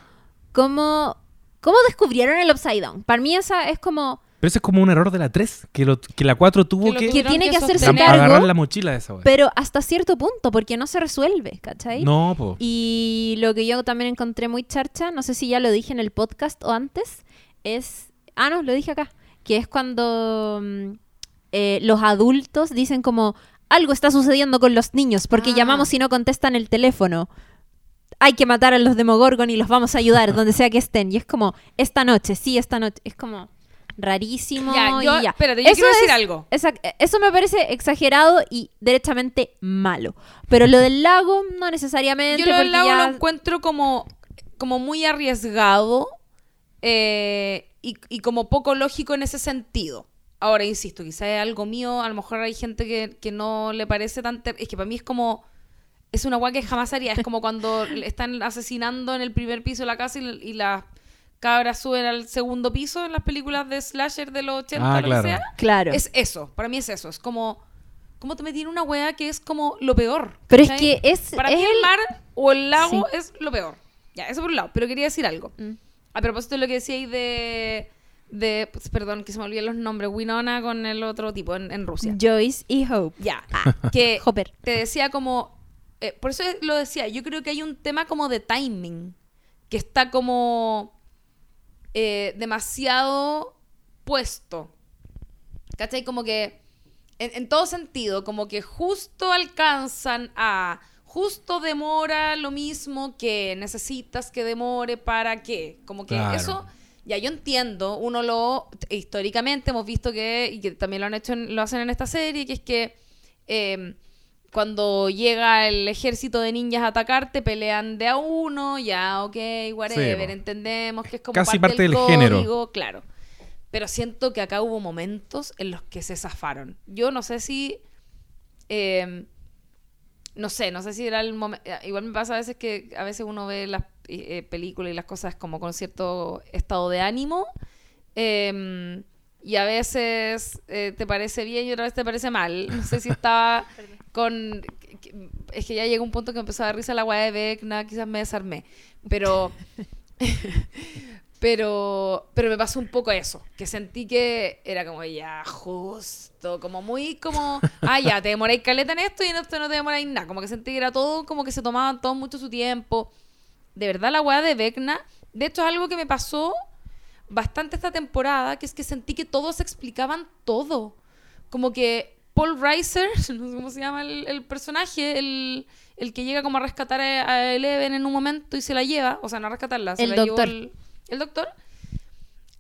cómo, cómo descubrieron el Upside Down? Para mí esa es como... Pero ese es como un error de la 3, que, lo- que la 4 tuvo Que que, tiene que hacerse cargo. agarrar la mochila de esa wea. Pero hasta cierto punto, porque no se resuelve, ¿cachai? No, po. Y lo que yo también encontré muy charcha, no sé si ya lo dije en el podcast o antes, es... Ah, no, lo dije acá. Que es cuando mm, eh, los adultos dicen como, algo está sucediendo con los niños, porque Ah. llamamos y no contestan el teléfono. Hay que matar a los Demogorgon y los vamos a ayudar donde sea que estén. Y es como, esta noche, sí, esta noche. Es como rarísimo. Ya, yo, y ya. espérate, yo Eso quiero decir es- algo. Esa- eso me parece exagerado y derechamente malo. Pero lo del lago, no necesariamente. Yo lo del lago ya- lo encuentro como, como muy arriesgado eh, y, y como poco lógico en ese sentido. Ahora, insisto, quizá es algo mío, a lo mejor hay gente que, que no le parece tan... ter- Es que para mí es como... Es una guay que jamás haría. Es como cuando le están asesinando en el primer piso de la casa y, y las cabras suben al segundo piso en las películas de slasher de los 80, Ah, lo claro. que sea. Claro. Es eso, para mí es eso. Es como... ¿Cómo te metí en una wea que es como lo peor? Pero es que es. Para es mí el- el mar o el lago Sí. es lo peor. Ya, eso por un lado. Pero quería decir algo. Mm. A propósito de lo que decíais de... de pues, perdón, que se me olvidan los nombres. Winona con el otro tipo en, en Rusia. Joyce y Hope. Ya. Que Hopper. te decía como... eh, por eso lo decía. Yo creo que hay un tema como de timing. Que está como... eh, demasiado puesto. ¿Cachai? Como que... En, en todo sentido, como que justo alcanzan a... Justo demora lo mismo que necesitas que demore para qué. Como que Claro. eso... Ya, yo entiendo, uno lo... Históricamente hemos visto que... Y que también lo han hecho, en- lo hacen en esta serie, que es que... eh, cuando llega el ejército de ninjas a atacarte, pelean de a uno, ya, ok, whatever, Sí, entendemos que es como Casi parte, parte del, del género. código, claro. Pero siento que acá hubo momentos en los que se zafaron. Yo no sé si... eh, no sé, no sé si era el momento... Igual me pasa a veces que a veces uno ve las eh, películas y las cosas como con cierto estado de ánimo. eh, y a veces eh, te parece bien y otra vez te parece mal. No sé si estaba con... Es que ya llegó un punto que empezó a dar risa la weá de Vecna, quizás me desarmé. Pero... pero pero me pasó un poco eso, que sentí que era como ya justo, como muy como, ah ya, te demoráis caleta en esto y en esto no te demoráis nada, como que sentí que era todo, como que se tomaban todo mucho su tiempo. De verdad la weá de Vecna, de hecho es algo que me pasó bastante esta temporada, que es que sentí que todos explicaban todo. Como que Paul Reiser, no sé cómo se llama el, el personaje, el, el que llega como a rescatar a, a Eleven en un momento y se la lleva, o sea, no a rescatarla, se El la llevó doctor. el, el doctor.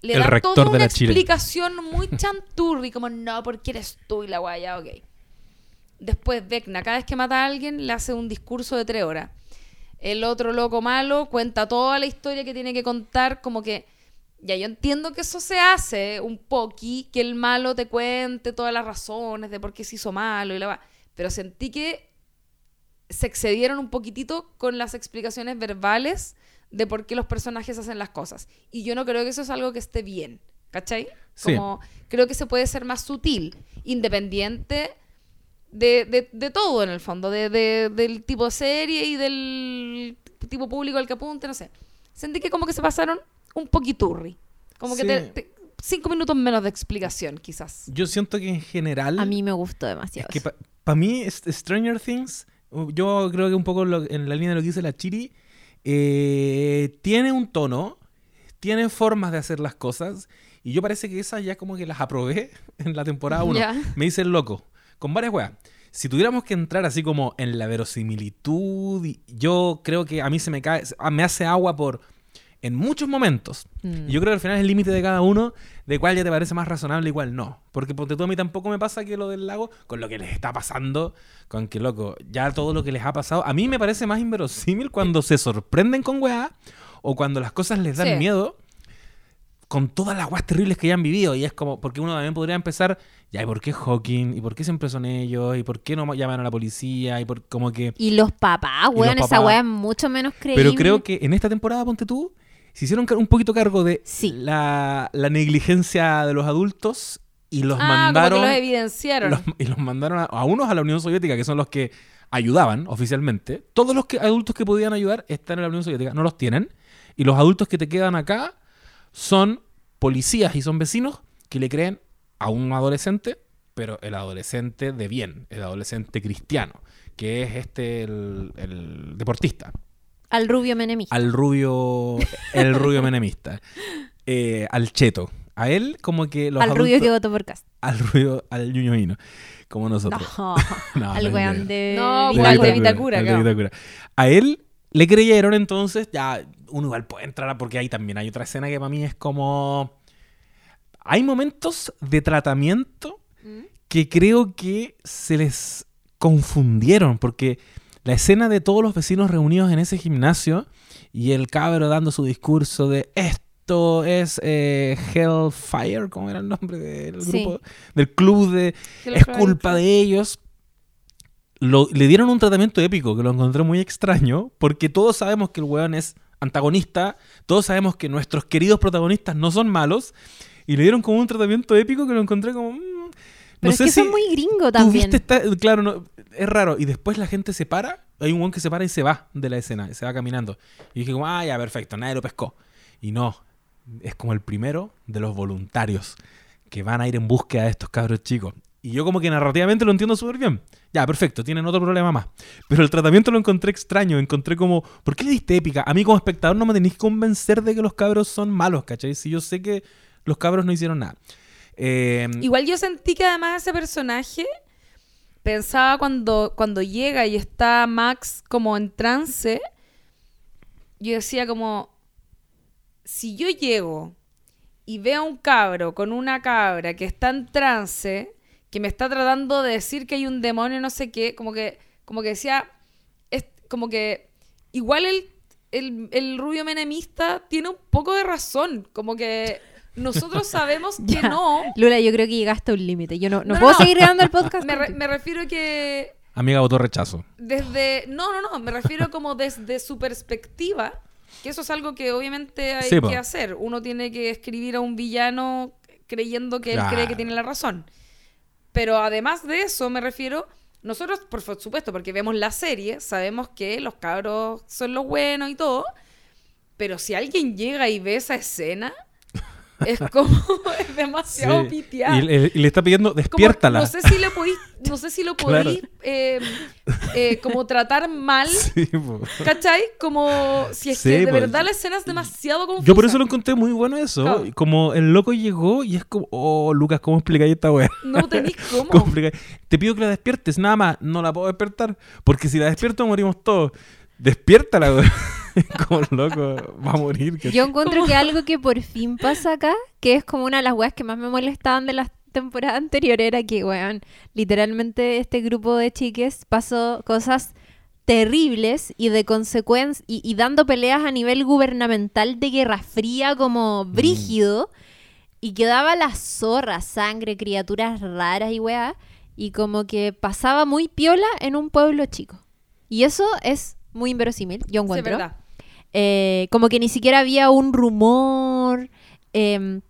Le El da rector toda de una la Chile. explicación muy chanturri, como no, porque eres tú y la guaya, ok. Después Vecna, cada vez que mata a alguien, le hace un discurso de tres horas. El otro loco malo cuenta toda la historia que tiene que contar, como que. Ya, yo entiendo que eso se hace un poqui, que el malo te cuente todas las razones de por qué se hizo malo y la va. Pero sentí que se excedieron un poquitito con las explicaciones verbales de por qué los personajes hacen las cosas. Y yo no creo que eso es algo que esté bien, ¿cachai? Sí. Como creo que se puede ser más sutil, independiente de, de- de todo en el fondo, de, de- del tipo de serie y del tipo público al que apunte, no sé. Sentí que como que se pasaron un poquiturri. Como que Sí. te- te- cinco minutos menos de explicación, quizás. Yo siento que en general. A mí me gustó demasiado. Es que para mí, es- Stranger Things, yo creo que un poco lo- en la línea de lo que dice la Chiri, eh, tiene un tono, tiene formas de hacer las cosas, y yo parece que esas ya como que las aprobé en la temporada 1. Ya. Me dice el loco, con varias weas. Si tuviéramos que entrar así como en la verosimilitud, yo creo que a mí se me cae, a- me hace agua por en muchos momentos. Mm. Y yo creo que al final es el límite de cada uno de cuál ya te parece más razonable y cuál no. Porque ponte tú a mí tampoco me pasa que lo del lago, con lo que les está pasando, con que loco, ya todo lo que les ha pasado, a mí me parece más inverosímil cuando se sorprenden con weá o cuando las cosas les dan Sí. miedo con todas las weas terribles que ya han vivido. Y es como, porque uno también podría empezar, ya, ¿y por qué Hawking? ¿Y por qué siempre son ellos? ¿Y por qué no llaman a la policía? Y por como que... Y los papás, weón, esa weá es mucho menos creíble. Pero creo que en esta temporada, ponte tú, se hicieron un poquito cargo de Sí. la, la negligencia de los adultos y los ah, mandaron como que los evidenciaron. los- y los mandaron a, a unos a la Unión Soviética, que son los que ayudaban oficialmente. Todos los que, adultos que podían ayudar están en la Unión Soviética, no los tienen. Y los adultos que te quedan acá son policías y son vecinos que le creen a un adolescente, pero el adolescente de bien, el adolescente cristiano, que es este el, el deportista, Al rubio menemista. al rubio, el rubio menemista, eh, al cheto. A él como que los Al rubio que votó por Cast. al rubio, al ñuñoino, como nosotros. No, No, al weón de No, De Vitacura, de. Vitacura. A él le creyeron entonces, ya uno igual puede entrar a- porque ahí también hay otra escena que para mí es como... Hay momentos de tratamiento Mm. que creo que se les confundieron porque la escena de todos los vecinos reunidos en ese gimnasio y el cabro dando su discurso de esto es eh, Hellfire, ¿cómo era el nombre del Sí. grupo? Del club de es culpa de ellos. Lo- le dieron un tratamiento épico que lo encontré muy extraño, porque todos sabemos que el weón es antagonista, todos sabemos que nuestros queridos protagonistas no son malos, y le dieron como un tratamiento épico que lo encontré como... mm, no Pero es sé que si son muy gringo también. esta- claro, no, es raro, y después la gente se para, hay un weón que se para y se va de la escena, se va caminando. Y dije como, ah, ya, perfecto, nadie lo pescó. Y no, es como el primero de los voluntarios que van a ir en búsqueda de estos cabros chicos. Y yo como que narrativamente lo entiendo súper bien. Ya, perfecto, tienen otro problema más. Pero el tratamiento lo encontré extraño, encontré como, ¿por qué le diste épica? A mí como espectador no me tenéis que convencer de que los cabros son malos, ¿cachai? Si yo sé que los cabros no hicieron nada. Eh, Igual yo sentí que además ese personaje pensaba cuando, cuando llega y está Max como en trance, yo decía como, si yo llego y veo a un cabro con una cabra que está en trance, que me está tratando de decir que hay un demonio, no sé qué, como que, como que decía, es como que igual el, el, el rubio menemista tiene un poco de razón, como que nosotros sabemos que Ya. no. Lula, yo creo que llegaste a un límite. Yo no, no, No, puedo no. seguir grabando el podcast. Me, re- contigo. me refiero que amiga votó rechazo. desde... No, no, no, me refiero como desde su perspectiva, que eso es algo que obviamente hay Sí, po. que hacer. Uno tiene que escribir a un villano creyendo que él cree que tiene la razón. Pero además de eso, me refiero... Nosotros, por supuesto, porque vemos la serie, sabemos que los cabros son los buenos y todo, pero si alguien llega y ve esa escena, es como... es demasiado Sí. piteado. Y, le- y le está pidiendo, Como, despiértala. no sé si lo podéis, no sé si lo Claro. podéis eh, eh, como tratar mal, Sí. ¿cachai? Como si es Sí, que de verdad la escena es demasiado confusa. Yo por eso lo encontré muy bueno eso. Claro. Como el loco llegó y es como, oh, Lucas, ¿cómo explicáis esta weá? No tenéis cómo. Te pido que la despiertes, nada más. No la puedo despertar. Porque si la despierto morimos todos. Despiértala, weón. como loco, va a morir. que- Yo encuentro que algo que por fin pasa acá, que es como una de las weas que más me molestaban de las temporadas anteriores, era que, weón, literalmente este grupo de chiques pasó cosas terribles y de consecuencia y, y dando peleas a nivel gubernamental de guerra fría como brígido y quedaba la zorra, sangre, criaturas raras y weá y como que pasaba muy piola en un pueblo chico. Y eso es muy inverosímil, yo Sí, encuentro. verdad. Eh, como que ni siquiera había un rumor. em,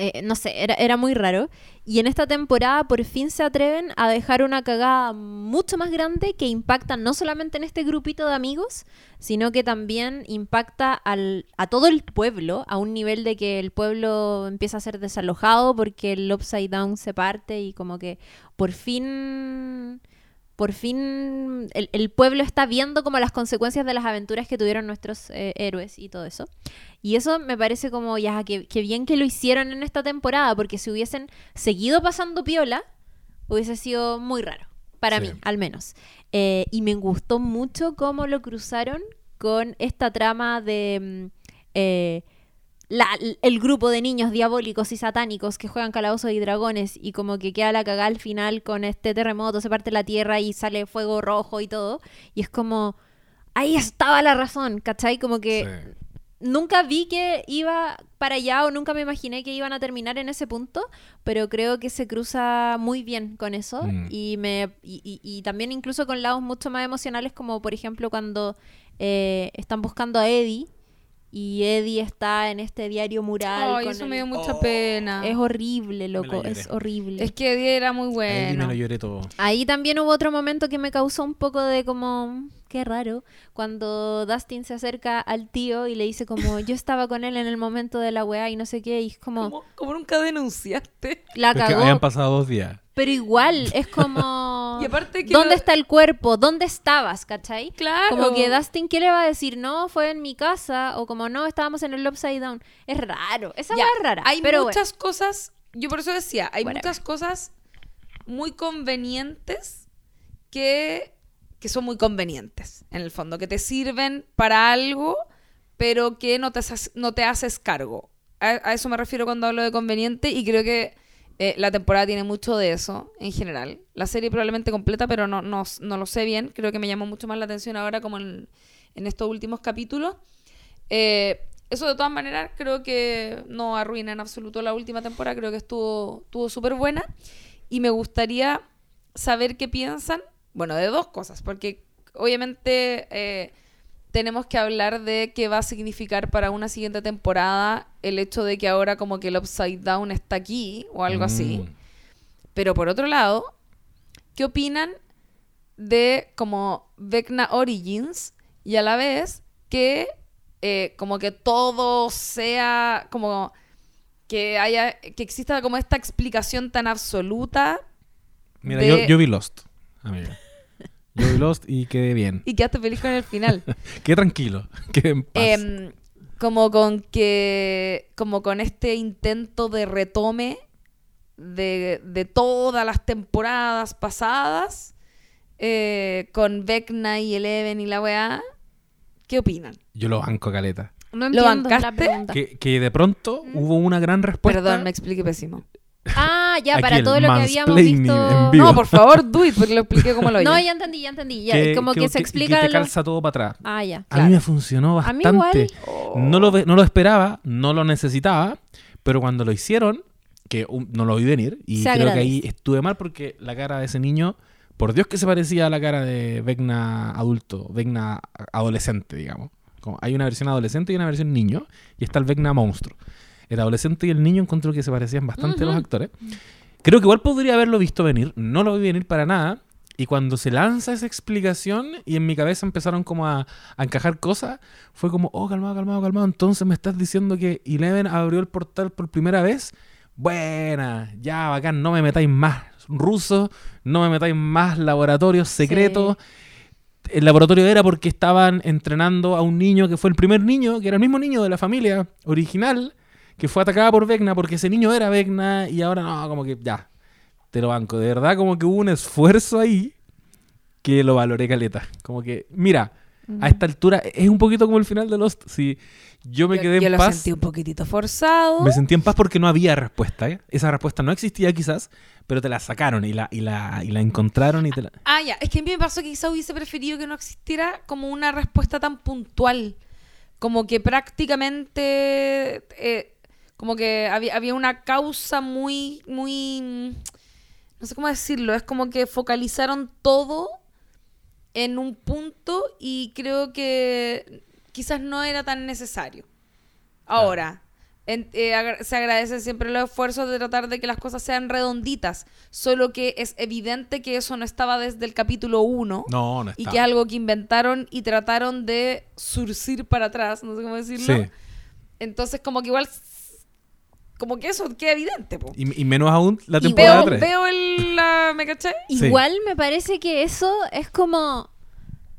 eh, no sé, era, era muy raro. Y en esta temporada por fin se atreven a dejar una cagada mucho más grande que impacta no solamente en este grupito de amigos, sino que también impacta al, a todo el pueblo, a un nivel de que el pueblo empieza a ser desalojado porque el Upside Down se parte y como que por fin por fin el, el pueblo está viendo como las consecuencias de las aventuras que tuvieron nuestros eh, héroes y todo eso. Y eso me parece como ya que, que bien que lo hicieron en esta temporada, porque si hubiesen seguido pasando piola, hubiese sido muy raro. Para Sí. mí, al menos. Eh, y me gustó mucho cómo lo cruzaron con esta trama de mm, eh, la- el grupo de niños diabólicos y satánicos que juegan calabozos y dragones y como que queda la cagada al final con este terremoto, se parte la tierra y sale fuego rojo y todo. Y es como, ahí estaba la razón, ¿cachai? Como que Sí. nunca vi que iba para allá o nunca me imaginé que iban a terminar en ese punto, pero creo que se cruza muy bien con eso Mm. y me y, y- y también incluso con lados mucho más emocionales como por ejemplo cuando eh, están buscando a Eddie y Eddie está en este diario mural. Ay, con eso el- me dio mucha Oh. pena. Es horrible, loco, es horrible. Es que Eddie era muy Ahí me bueno. lo lloré todo. Ahí también hubo otro momento que me causó un poco de como, qué raro, cuando Dustin se acerca al tío y le dice como, yo estaba con él en el momento de la weá y no sé qué, y es como, Como, nunca denunciaste. la es que cagó, habían pasado dos días. Pero igual, es como, Y aparte que ¿dónde lo- está el cuerpo? ¿Dónde estabas? ¿Cachai? Claro. Como que Dustin, ¿qué le va a decir? No, fue en mi casa, o como no, estábamos en el Upside Down. Es raro, esa Ya, es rara. Hay pero muchas cosas, yo por eso decía, hay Whatever. muchas cosas muy convenientes que, que son muy convenientes, en el fondo, que te sirven para algo, pero que no te, haces- no te haces cargo. A, a eso me refiero cuando hablo de conveniente y creo que eh, la temporada tiene mucho de eso en general. La serie probablemente completa, pero no, no, no lo sé bien. Creo que me llamó mucho más la atención ahora como en, en estos últimos capítulos. Eh, eso de todas maneras creo que no arruina en absoluto la última temporada, creo que estuvo estuvo súper buena y me gustaría saber qué piensan, bueno, de dos cosas, porque obviamente eh, tenemos que hablar de qué va a significar para una siguiente temporada el hecho de que ahora como que el Upside Down está aquí o algo así. Mm. Pero por otro lado, ¿qué opinan de como Vecna Origins y a la vez que eh, como que todo sea como que haya que exista como esta explicación tan absoluta Mira, de- yo, yo vi Lost, amiga. Yo vi Lost y quedé bien. y quedaste feliz con el final. Quedé tranquilo. Quedé en paz. Em, como con que como con este intento de retome de, de todas las temporadas pasadas eh, con Vecna y Eleven y la weá ¿qué opinan? yo lo banco, Caleta. no ¿lo entiendo la bancaste? pregunta. Que, que de pronto hubo una gran respuesta. Perdón, me expliqué pésimo Ah, ya, Aquí para el todo lo que habíamos visto. en vivo. no por favor do it porque lo expliqué como lo No, oí ya entendí, ya entendí. Ya, como que, se explica. Que te lo- calza todo para atrás. Ah, ya. A mí me funcionó A mí bastante. No, lo, no lo esperaba, no lo necesitaba, pero cuando lo hicieron, que um, no lo vi venir, y Se creo que ahí estuve mal porque la cara de ese niño, por Dios que se parecía a la cara de Vecna adulto, Vecna adolescente, digamos. Como hay una versión adolescente y una versión niño, y está el Vecna monstruo. El adolescente y el niño encontré que se parecían bastante los actores. Creo que igual podría haberlo visto venir, no lo vi venir para nada. Y cuando se lanza esa explicación y en mi cabeza empezaron como a, a encajar cosas, fue como, oh, calmado, calmado, calmado. Entonces me estás diciendo que Eleven abrió el portal por primera vez. Buena, ya, bacán, no me metáis más rusos, no me metáis más laboratorios secretos. El laboratorio era porque estaban entrenando a un niño que fue el primer niño, que era el mismo niño de la familia original, que fue atacada por Vecna porque ese niño era Vecna y ahora no, como que ya, te lo banco. De verdad, como que hubo un esfuerzo ahí que lo valoré caleta. Como que, mira, a esta altura es un poquito como el final de Lost. Si yo me yo, quedé yo en lo paz, sentí un poquitito forzado me sentí en paz porque no había respuesta. ¿eh? Esa respuesta no existía quizás, pero te la sacaron y la, y la, y la encontraron y te la... Ah, ya. Es que a mí me pasó que quizá hubiese preferido que no existiera como una respuesta tan puntual. Como que prácticamente. eh, como que había, había una causa muy. muy. No sé cómo decirlo. Es como que focalizaron todo en un punto y creo que quizás no era tan necesario. Ahora, en- eh, agra- se agradecen siempre los esfuerzos de tratar de que las cosas sean redonditas, solo que es evidente que eso no estaba desde el capítulo 1 No, no y que es algo que inventaron y trataron de surcir para atrás, no sé cómo decirlo. Sí. Entonces, como que igual, como que eso queda evidente. po. Y, y menos aún la temporada veo, 3. veo el, la, ¿me caché? Sí. Igual me parece que eso es como...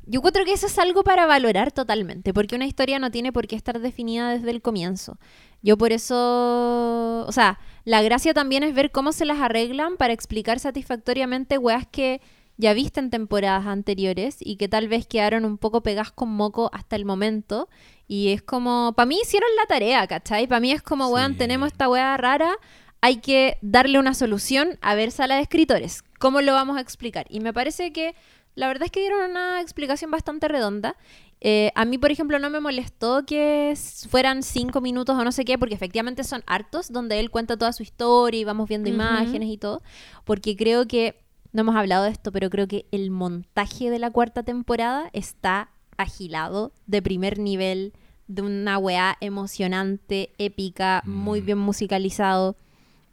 Yo encuentro que eso es algo para valorar totalmente, porque una historia no tiene por qué estar definida desde el comienzo. Yo por eso... O sea, la gracia también es ver cómo se las arreglan para explicar satisfactoriamente weas que ya viste en temporadas anteriores y que tal vez quedaron un poco pegadas con moco hasta el momento. Y es como, para mí hicieron la tarea, ¿cachai? Para mí es como, Sí. weón, tenemos esta weá rara, hay que darle una solución a ver sala de escritores. ¿Cómo lo vamos a explicar? Y me parece que la verdad es que dieron una explicación bastante redonda. Eh, a mí, por ejemplo, no me molestó que fueran cinco minutos o no sé qué, porque efectivamente son hartos, donde él cuenta toda su historia y vamos viendo imágenes y todo, porque creo que, no hemos hablado de esto, pero creo que el montaje de la cuarta temporada está agilado, de primer nivel, de una weá emocionante, épica, muy Mm. bien musicalizado.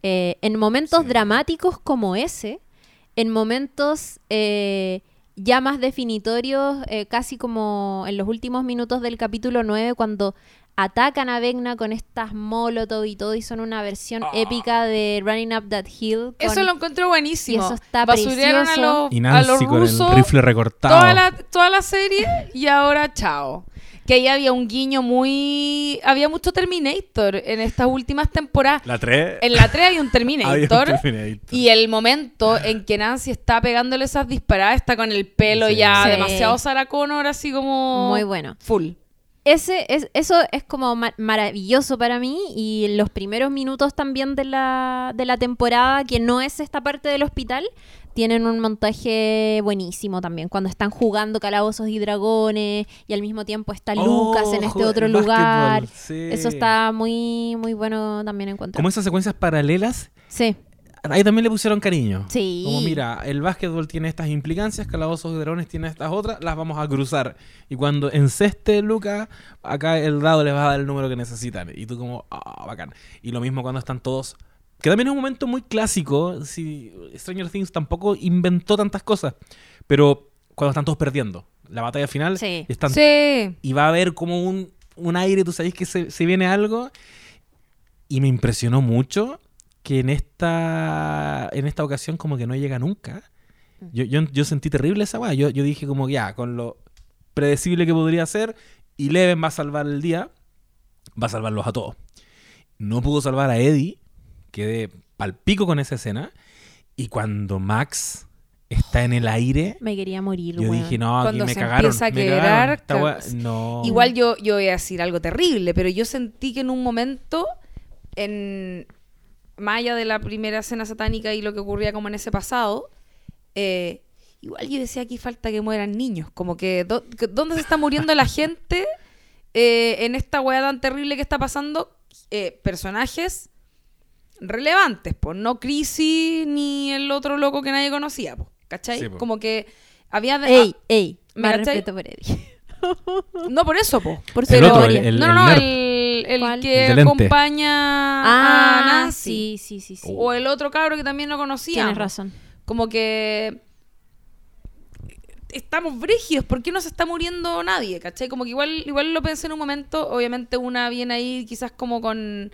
Eh, en momentos Sí. dramáticos como ese, en momentos eh, ya más definitorios, eh, casi como en los últimos minutos del capítulo 9, cuando atacan a Vecna con estas molotov y todo, y son una versión Ah. épica de Running Up That Hill. con- Eso lo encuentro buenísimo. Y eso está Basurearon a precioso. los, Y a Nancy los con rusos el rifle recortado. toda la, toda la serie y ahora chao. Que ahí había un guiño muy... Había mucho Terminator en estas últimas temporadas. La 3. En la 3 hay un Había Terminator. un Terminator. Y el momento en que Nancy está pegándole esas disparadas, está con el pelo Sí. ya Sí. demasiado Sarah Connor, así como... Muy bueno. Full. Ese, es, eso es como ma- maravilloso para mí y los primeros minutos también de la, de la temporada, que no es esta parte del hospital, tienen un montaje buenísimo también, cuando están jugando calabozos y dragones y al mismo tiempo está Lucas en este Oh, otro lugar. sí. Eso está muy, muy bueno también encuentro. Como esas secuencias paralelas, Sí, ahí también le pusieron cariño. sí. Como mira, el básquetbol tiene estas implicancias, calabozos y dragones tiene estas otras, las vamos a cruzar. Y cuando enceste Lucas, acá el dado les va a dar el número que necesitan. Y tú como, ah, bacán. Y lo mismo cuando están todos... Que también es un momento muy clásico. Si Stranger Things tampoco inventó tantas cosas. Pero cuando están todos perdiendo. La batalla final. Sí. y están- Sí. Y va a haber como un, un aire, tú sabes que se, se viene algo. Y me impresionó mucho que en esta, en esta ocasión como que no llega nunca. Yo, yo, yo sentí terrible esa weá. Yo, yo dije como ya, con lo predecible que podría ser, y Leven va a salvar el día, va a salvarlos a todos. No pudo salvar a Eddie, quedé palpico con esa escena. Y cuando Max está en el aire, Me quería morir, yo weón. dije, no, aquí Cuando me se cagaron. empieza a me quebrar, cagaron. Esta weá- cab- no. Igual yo, yo voy a decir algo terrible, pero yo sentí que en un momento, en más allá de la primera escena satánica y lo que ocurría como en ese pasado, eh, igual yo decía aquí falta que mueran niños. Como que, do- que ¿dónde se está muriendo la gente eh, en esta weá tan terrible que está pasando? Eh, personajes relevantes, pues no Crisis ni el otro loco que nadie conocía, pues, ¿cachai? Sí, po. Como que había... de- Ey, ey, ¿Me respeto por Eddie. No por eso, po. Por El otro, el- no, no, no, nerd. El, el ¿Cuál? que El acompaña Ah, a Nancy. sí, sí, sí, sí. O el otro cabro que también no conocía. Tienes razón. Como que estamos brígidos, ¿por qué no se está muriendo nadie? ¿Cachai? Como que igual, igual lo pensé en un momento, obviamente una viene ahí quizás como con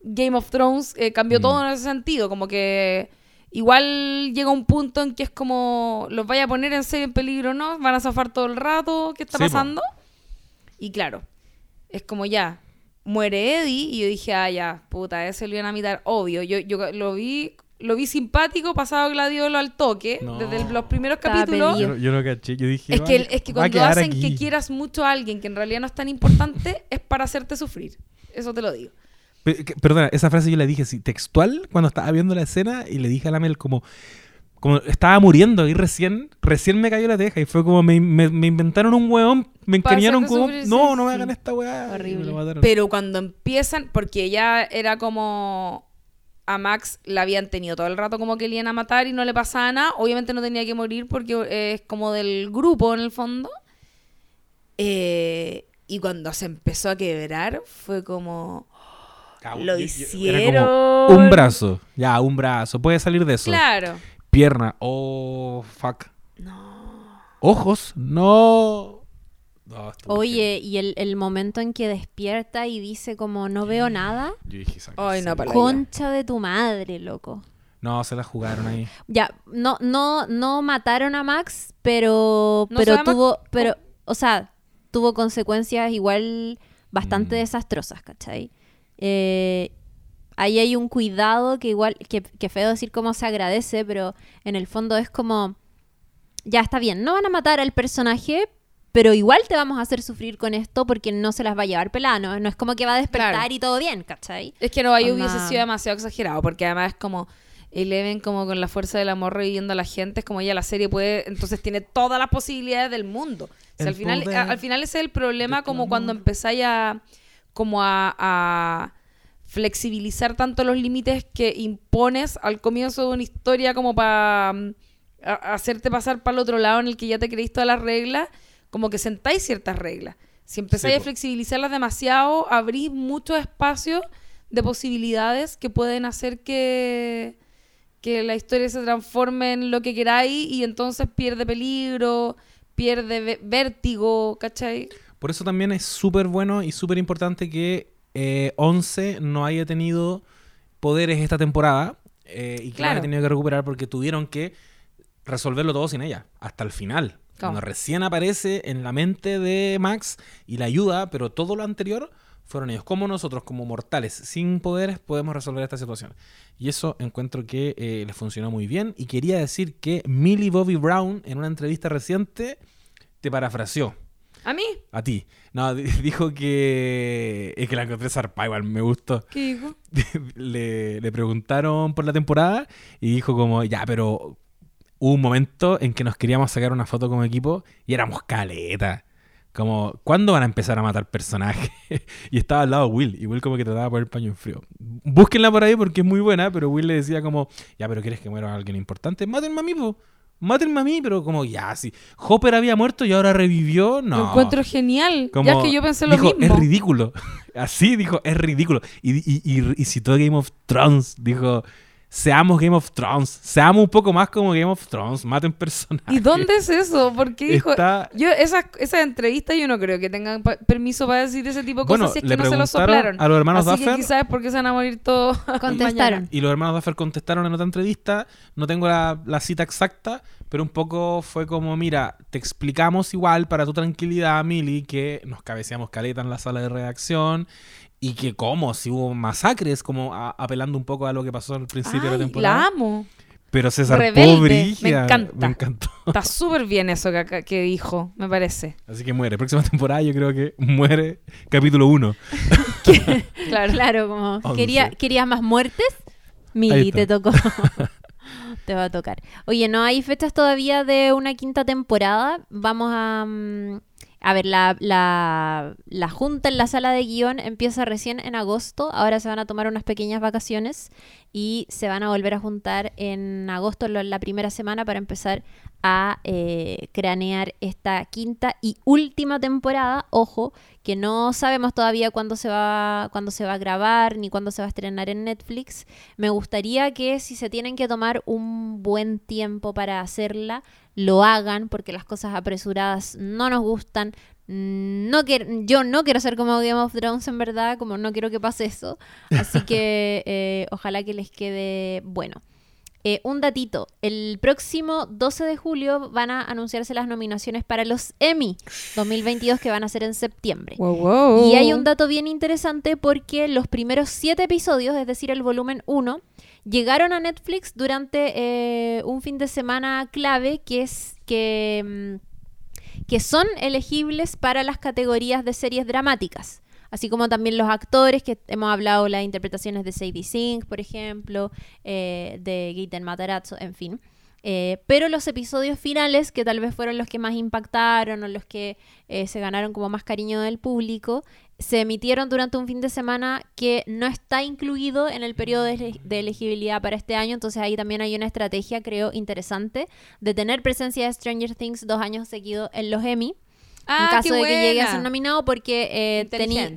Game of Thrones, eh, cambió Mm. todo en ese sentido, como que igual llega un punto en que es como, los vaya a poner en serio en peligro, ¿no? Van a zafar todo el rato, ¿qué está Sí, po. pasando? Y claro, es como ya, muere Eddie y yo dije, ah, ya, puta, ese lo iban a mirar, obvio. Yo, yo lo vi lo vi simpático, pasado Gladiolo al toque, No. desde el- los primeros Estaba capítulos. Yo, no- yo no caché, yo dije. Es que, es que cuando hacen aquí. que quieras mucho a alguien que en realidad no es tan importante, es para hacerte sufrir. Eso te lo digo. Pe- que- Perdona, esa frase yo la dije así, textual, cuando estaba viendo la escena y le dije a la Mel como, como estaba muriendo y recién, recién me cayó la teja y fue como me, me- me inventaron un hueón, me encariñaron como, no, no me hagan esta weá. y Horrible. Pero cuando empiezan, porque ya era como a Max la habían tenido todo el rato como que le iban a matar y no le pasaba nada. Obviamente no tenía que morir porque es como del grupo en el fondo. Eh, y cuando se empezó a quebrar fue como... Cabo, lo yo- yo- era hicieron. como un brazo, ya, un brazo, puede salir de eso. Claro. Pierna, oh, fuck. No. Ojos, no. Oye, y el, el momento en que despierta y dice como no veo nada. Yo dije. Ay, no, para la- concha de tu madre, loco. No, se la jugaron ahí. Ya, no, no, no mataron a Max, pero, No pero tuvo, pero, o sea, tuvo consecuencias igual bastante Mm. desastrosas, ¿cachai? Eh, ahí hay un cuidado que igual, que, que feo decir cómo se agradece, pero en el fondo es como ya está bien, no van a matar al personaje, pero igual te vamos a hacer sufrir con esto porque no se las va a llevar pelada, ¿no? No es como que va a despertar Claro. y todo bien, ¿cachai? Es que no, ahí Onda- hubiese sido demasiado exagerado, porque además es como Eleven como con la fuerza del amor reviviendo a la gente, es como ya la serie puede, entonces tiene todas las posibilidades del mundo. O sea, El al final, a- al final ese es el problema como cuando empezáis a como a, a flexibilizar tanto los límites que impones al comienzo de una historia como para mm, hacerte pasar para el otro lado en el que ya te creís todas las reglas, como que sentáis ciertas reglas. Si empezáis Sí, a flexibilizarlas demasiado, abrís muchos espacios de posibilidades que pueden hacer que, que la historia se transforme en lo que queráis y entonces pierde peligro, pierde vértigo, ¿cachai? Por eso también es súper bueno y súper importante que eh, 11 no haya tenido poderes esta temporada eh, y que la Claro. haya tenido que recuperar porque tuvieron que resolverlo todo sin ella, hasta el final. Cuando recién aparece en la mente de Max y la ayuda, pero todo lo anterior fueron ellos. Como nosotros, como mortales, sin poderes, podemos resolver esta situación. Y eso encuentro que eh, les funcionó muy bien. Y quería decir que Millie Bobby Brown, en una entrevista reciente, te parafraseó. ¿A mí? A ti. No, di- dijo que. Es que la encontré zarpa, igual me gustó. ¿Qué dijo? le, le preguntaron por la temporada y dijo como, ya, pero hubo un momento en que nos queríamos sacar una foto como equipo y éramos caleta. Como, ¿cuándo van a empezar a matar personajes? y estaba al lado de Will, y Will como que trataba de poner el paño en frío. Búsquenla por ahí porque es muy buena, pero Will le decía como, ya, pero ¿quieres que muera alguien importante? Mátenme a mí, po. Mátenme a mí, pero como, ya, sí. Hopper había muerto y ahora revivió, no. Lo encuentro genial. Como- ya es que yo pensé lo dijo, mismo. Es ridículo. Así dijo, es ridículo. Y, y, y- y citó Game of Thrones. Dijo, seamos Game of Thrones. Seamos un poco más como Game of Thrones. Maten personajes. ¿Y dónde es eso? Porque dijo... Está... Yo, esas esa entrevistas yo no creo que tengan pa- permiso para decir ese tipo de cosas Bueno, si es le que no se lo soplaron. a los hermanos Así que Duffer. quizás es porque se van a morir todos. Contestaron. Y los hermanos Duffer contestaron en otra entrevista. No tengo la, la cita exacta, pero un poco fue como, mira, te explicamos igual para tu tranquilidad, Mili, que nos cabeceamos caleta en la sala de redacción y que como, si hubo masacres, como a- apelando un poco a lo que pasó al principio de la temporada. la amo. Pero César Rebelde, brígida, me encanta. Me encantó. Está súper bien eso que, que dijo, me parece. Así que muere. Próxima temporada yo creo que muere capítulo 1. Claro. Claro, como Once. quería, querías más muertes, Mili, te tocó. te va a tocar. Oye, no hay fechas todavía de una quinta temporada. Vamos a... mm, a ver, la, la, junta en la sala de guion empieza recién en agosto. Ahora se van a tomar unas pequeñas vacaciones y se van a volver a juntar en agosto, la primera semana, para empezar a eh, cranear esta quinta y última temporada. Ojo, que no sabemos todavía cuándo se va cuándo se va a grabar ni cuándo se va a estrenar en Netflix. Me gustaría que si se tienen que tomar un buen tiempo para hacerla, lo hagan porque las cosas apresuradas no nos gustan. No quer- yo no quiero ser como Game of Thrones en verdad, como no quiero que pase eso. Así que eh, ojalá que les quede bueno. Eh, un datito, el próximo 12 de julio van a anunciarse las nominaciones para los Emmy 2022 que van a ser en septiembre. Wow, wow. Y hay un dato bien interesante porque los primeros siete episodios, es decir, el volumen 1, llegaron a Netflix durante eh, un fin de semana clave que es que, mm, que son elegibles para las categorías de series dramáticas. Así como también los actores, que hemos hablado las interpretaciones de Sadie Sink, por ejemplo, eh, de Gaten Matarazzo, en fin. Eh, pero los episodios finales, que tal vez fueron los que más impactaron o los que eh, se ganaron como más cariño del público, se emitieron durante un fin de semana que no está incluido en el periodo de, ele- de elegibilidad para este año. Entonces ahí también hay una estrategia, creo, interesante de tener presencia de Stranger Things dos años seguidos en los Emmy. Ah, en caso qué de que llegue a ser nominado, porque eh,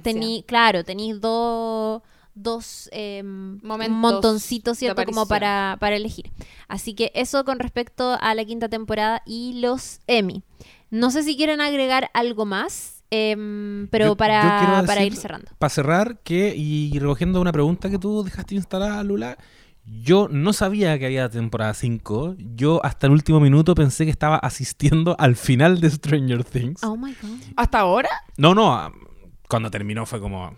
tení, claro, tenéis dos dos eh, Momentos montoncitos, ¿cierto? Como para, para elegir. Así que eso con respecto a la quinta temporada y los Emmy. No sé si quieren agregar algo más, em, pero Yo- yo para, para ir cerrando. Para cerrar, que, y recogiendo una pregunta que tú dejaste instalada, Lula, yo no sabía que había temporada 5. Yo hasta el último minuto pensé que estaba asistiendo al final de Stranger Things. Oh my god. ¿Hasta ahora? No, no, ah, cuando terminó fue como...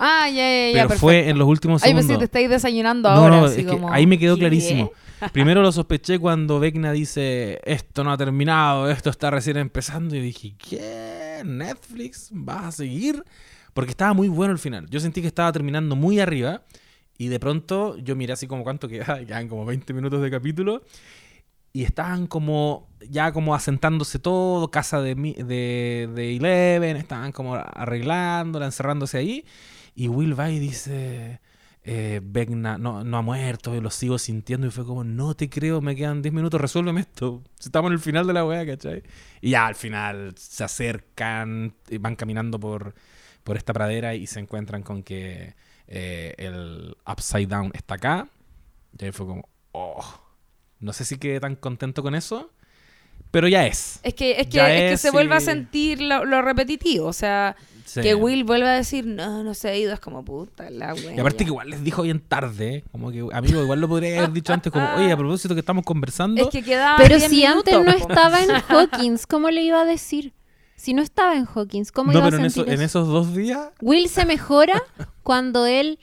Ah, ya, ya, ya. Pero perfecto. fue en los últimos Ay, pensé segundos. que te estáis desayunando No, ahora. no, así es que como, ahí me quedó ¿qué? clarísimo. Primero lo sospeché cuando Vecna dice, esto no ha terminado, esto está recién empezando. Y dije, ¿qué? ¿Netflix? ¿Vas a seguir? Porque estaba muy bueno el final. Yo sentí que estaba terminando muy arriba. Y de pronto yo miré así como cuánto queda, quedan como 20 minutos de capítulo. Y estaban como ya como asentándose todo, casa de, de, de Eleven, estaban como arreglándola, encerrándose ahí. Y Will va y dice, eh, no, no ha muerto, y lo sigo sintiendo. Y fue como, no te creo, me quedan 10 minutos, resuélveme esto. Estamos en el final de la weá, ¿cachai? Y ya al final se acercan, van caminando por, por esta pradera y se encuentran con que eh, el Upside Down está acá. Y ahí fue como, oh. No sé si quedé tan contento con eso, pero ya es. Es que, es que, es que se vuelve a sentir lo, lo repetitivo. O sea, Sí. que Will vuelva a decir, no, no se ha ido. Es como puta la wea. Y aparte ya". que igual les dijo bien tarde, como que, amigo, igual lo podría haber dicho antes, como, oye, a propósito que estamos conversando. Es que quedaba Pero 10 si antes no estaba en Hawkins, ¿cómo le iba a decir? Si no estaba en Hawkins, ¿cómo no, iba a pero en, sentir eso- en eso? esos dos días, Will se mejora cuando él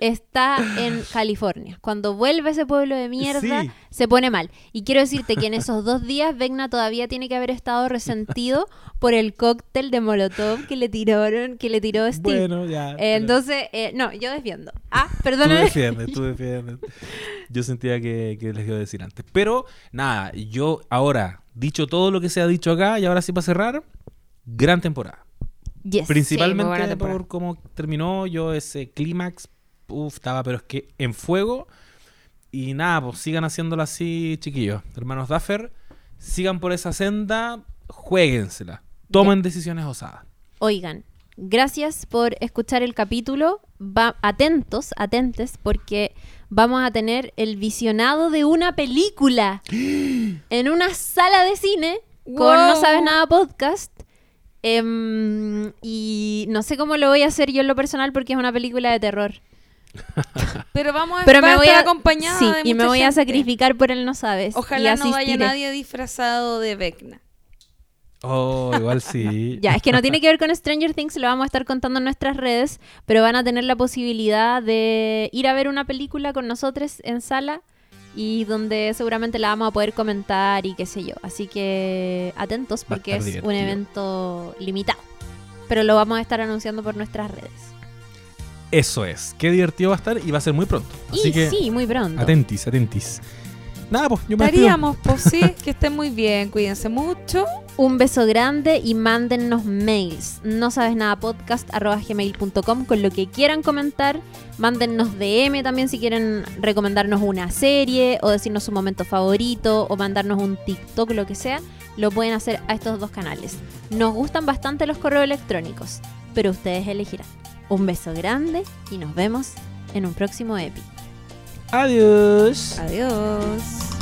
está en California. Cuando vuelve a ese pueblo de mierda, Sí. se pone mal. Y quiero decirte que en esos dos días Vecna todavía tiene que haber estado resentido por el cóctel de Molotov que le tiraron, que le tiró Steve. bueno, ya. Eh, pero- entonces, eh, no, yo defiendo. Ah, Tú perdóname. defiendes, tú defiendes. Yo sentía que, que les iba a decir antes. Pero, nada, yo ahora, dicho todo lo que se ha dicho acá, y ahora sí para cerrar, gran temporada. Yes. Principalmente temporada. por cómo terminó yo ese clímax. Uf, estaba, pero es que en fuego. Y nada, pues sigan haciéndolo así, chiquillos. Hermanos Duffer, sigan por esa senda, jueguensela. Tomen decisiones osadas. Oigan, gracias por escuchar el capítulo. Va, atentos, atentes, porque vamos a tener el visionado de una película en una sala de cine con No. Sabes Nada Podcast. Em, y no sé cómo lo voy a hacer yo en lo personal porque es una película de terror. Pero vamos a, Pero me a voy estar a acompañada sí, de y me voy a sacrificar por el No Sabes. y Ojalá no vaya nadie disfrazado de Vecna. Oh, igual sí. Ya, es que no tiene que ver con Stranger Things, lo vamos a estar contando en nuestras redes, pero van a tener la posibilidad de ir a ver una película con nosotros en sala y donde seguramente la vamos a poder comentar y qué sé yo. Así que atentos porque es un evento limitado, pero lo vamos a estar anunciando por nuestras redes. Eso es. Qué divertido va a estar y va a ser muy pronto. Así y que sí, muy pronto. atentis, atentis. Nada, pues yo me. Estaríamos, pues sí, que estén muy bien, cuídense mucho. Un beso grande y mándennos mails. No sabes nada podcast arroba gmail.com con lo que quieran comentar. Mándennos DM también si quieren recomendarnos una serie o decirnos su momento favorito o mandarnos un TikTok, lo que sea. Lo pueden hacer a estos dos canales. Nos gustan bastante los correos electrónicos, pero ustedes elegirán. Un beso grande y nos vemos en un próximo EPI. Adiós. Adiós.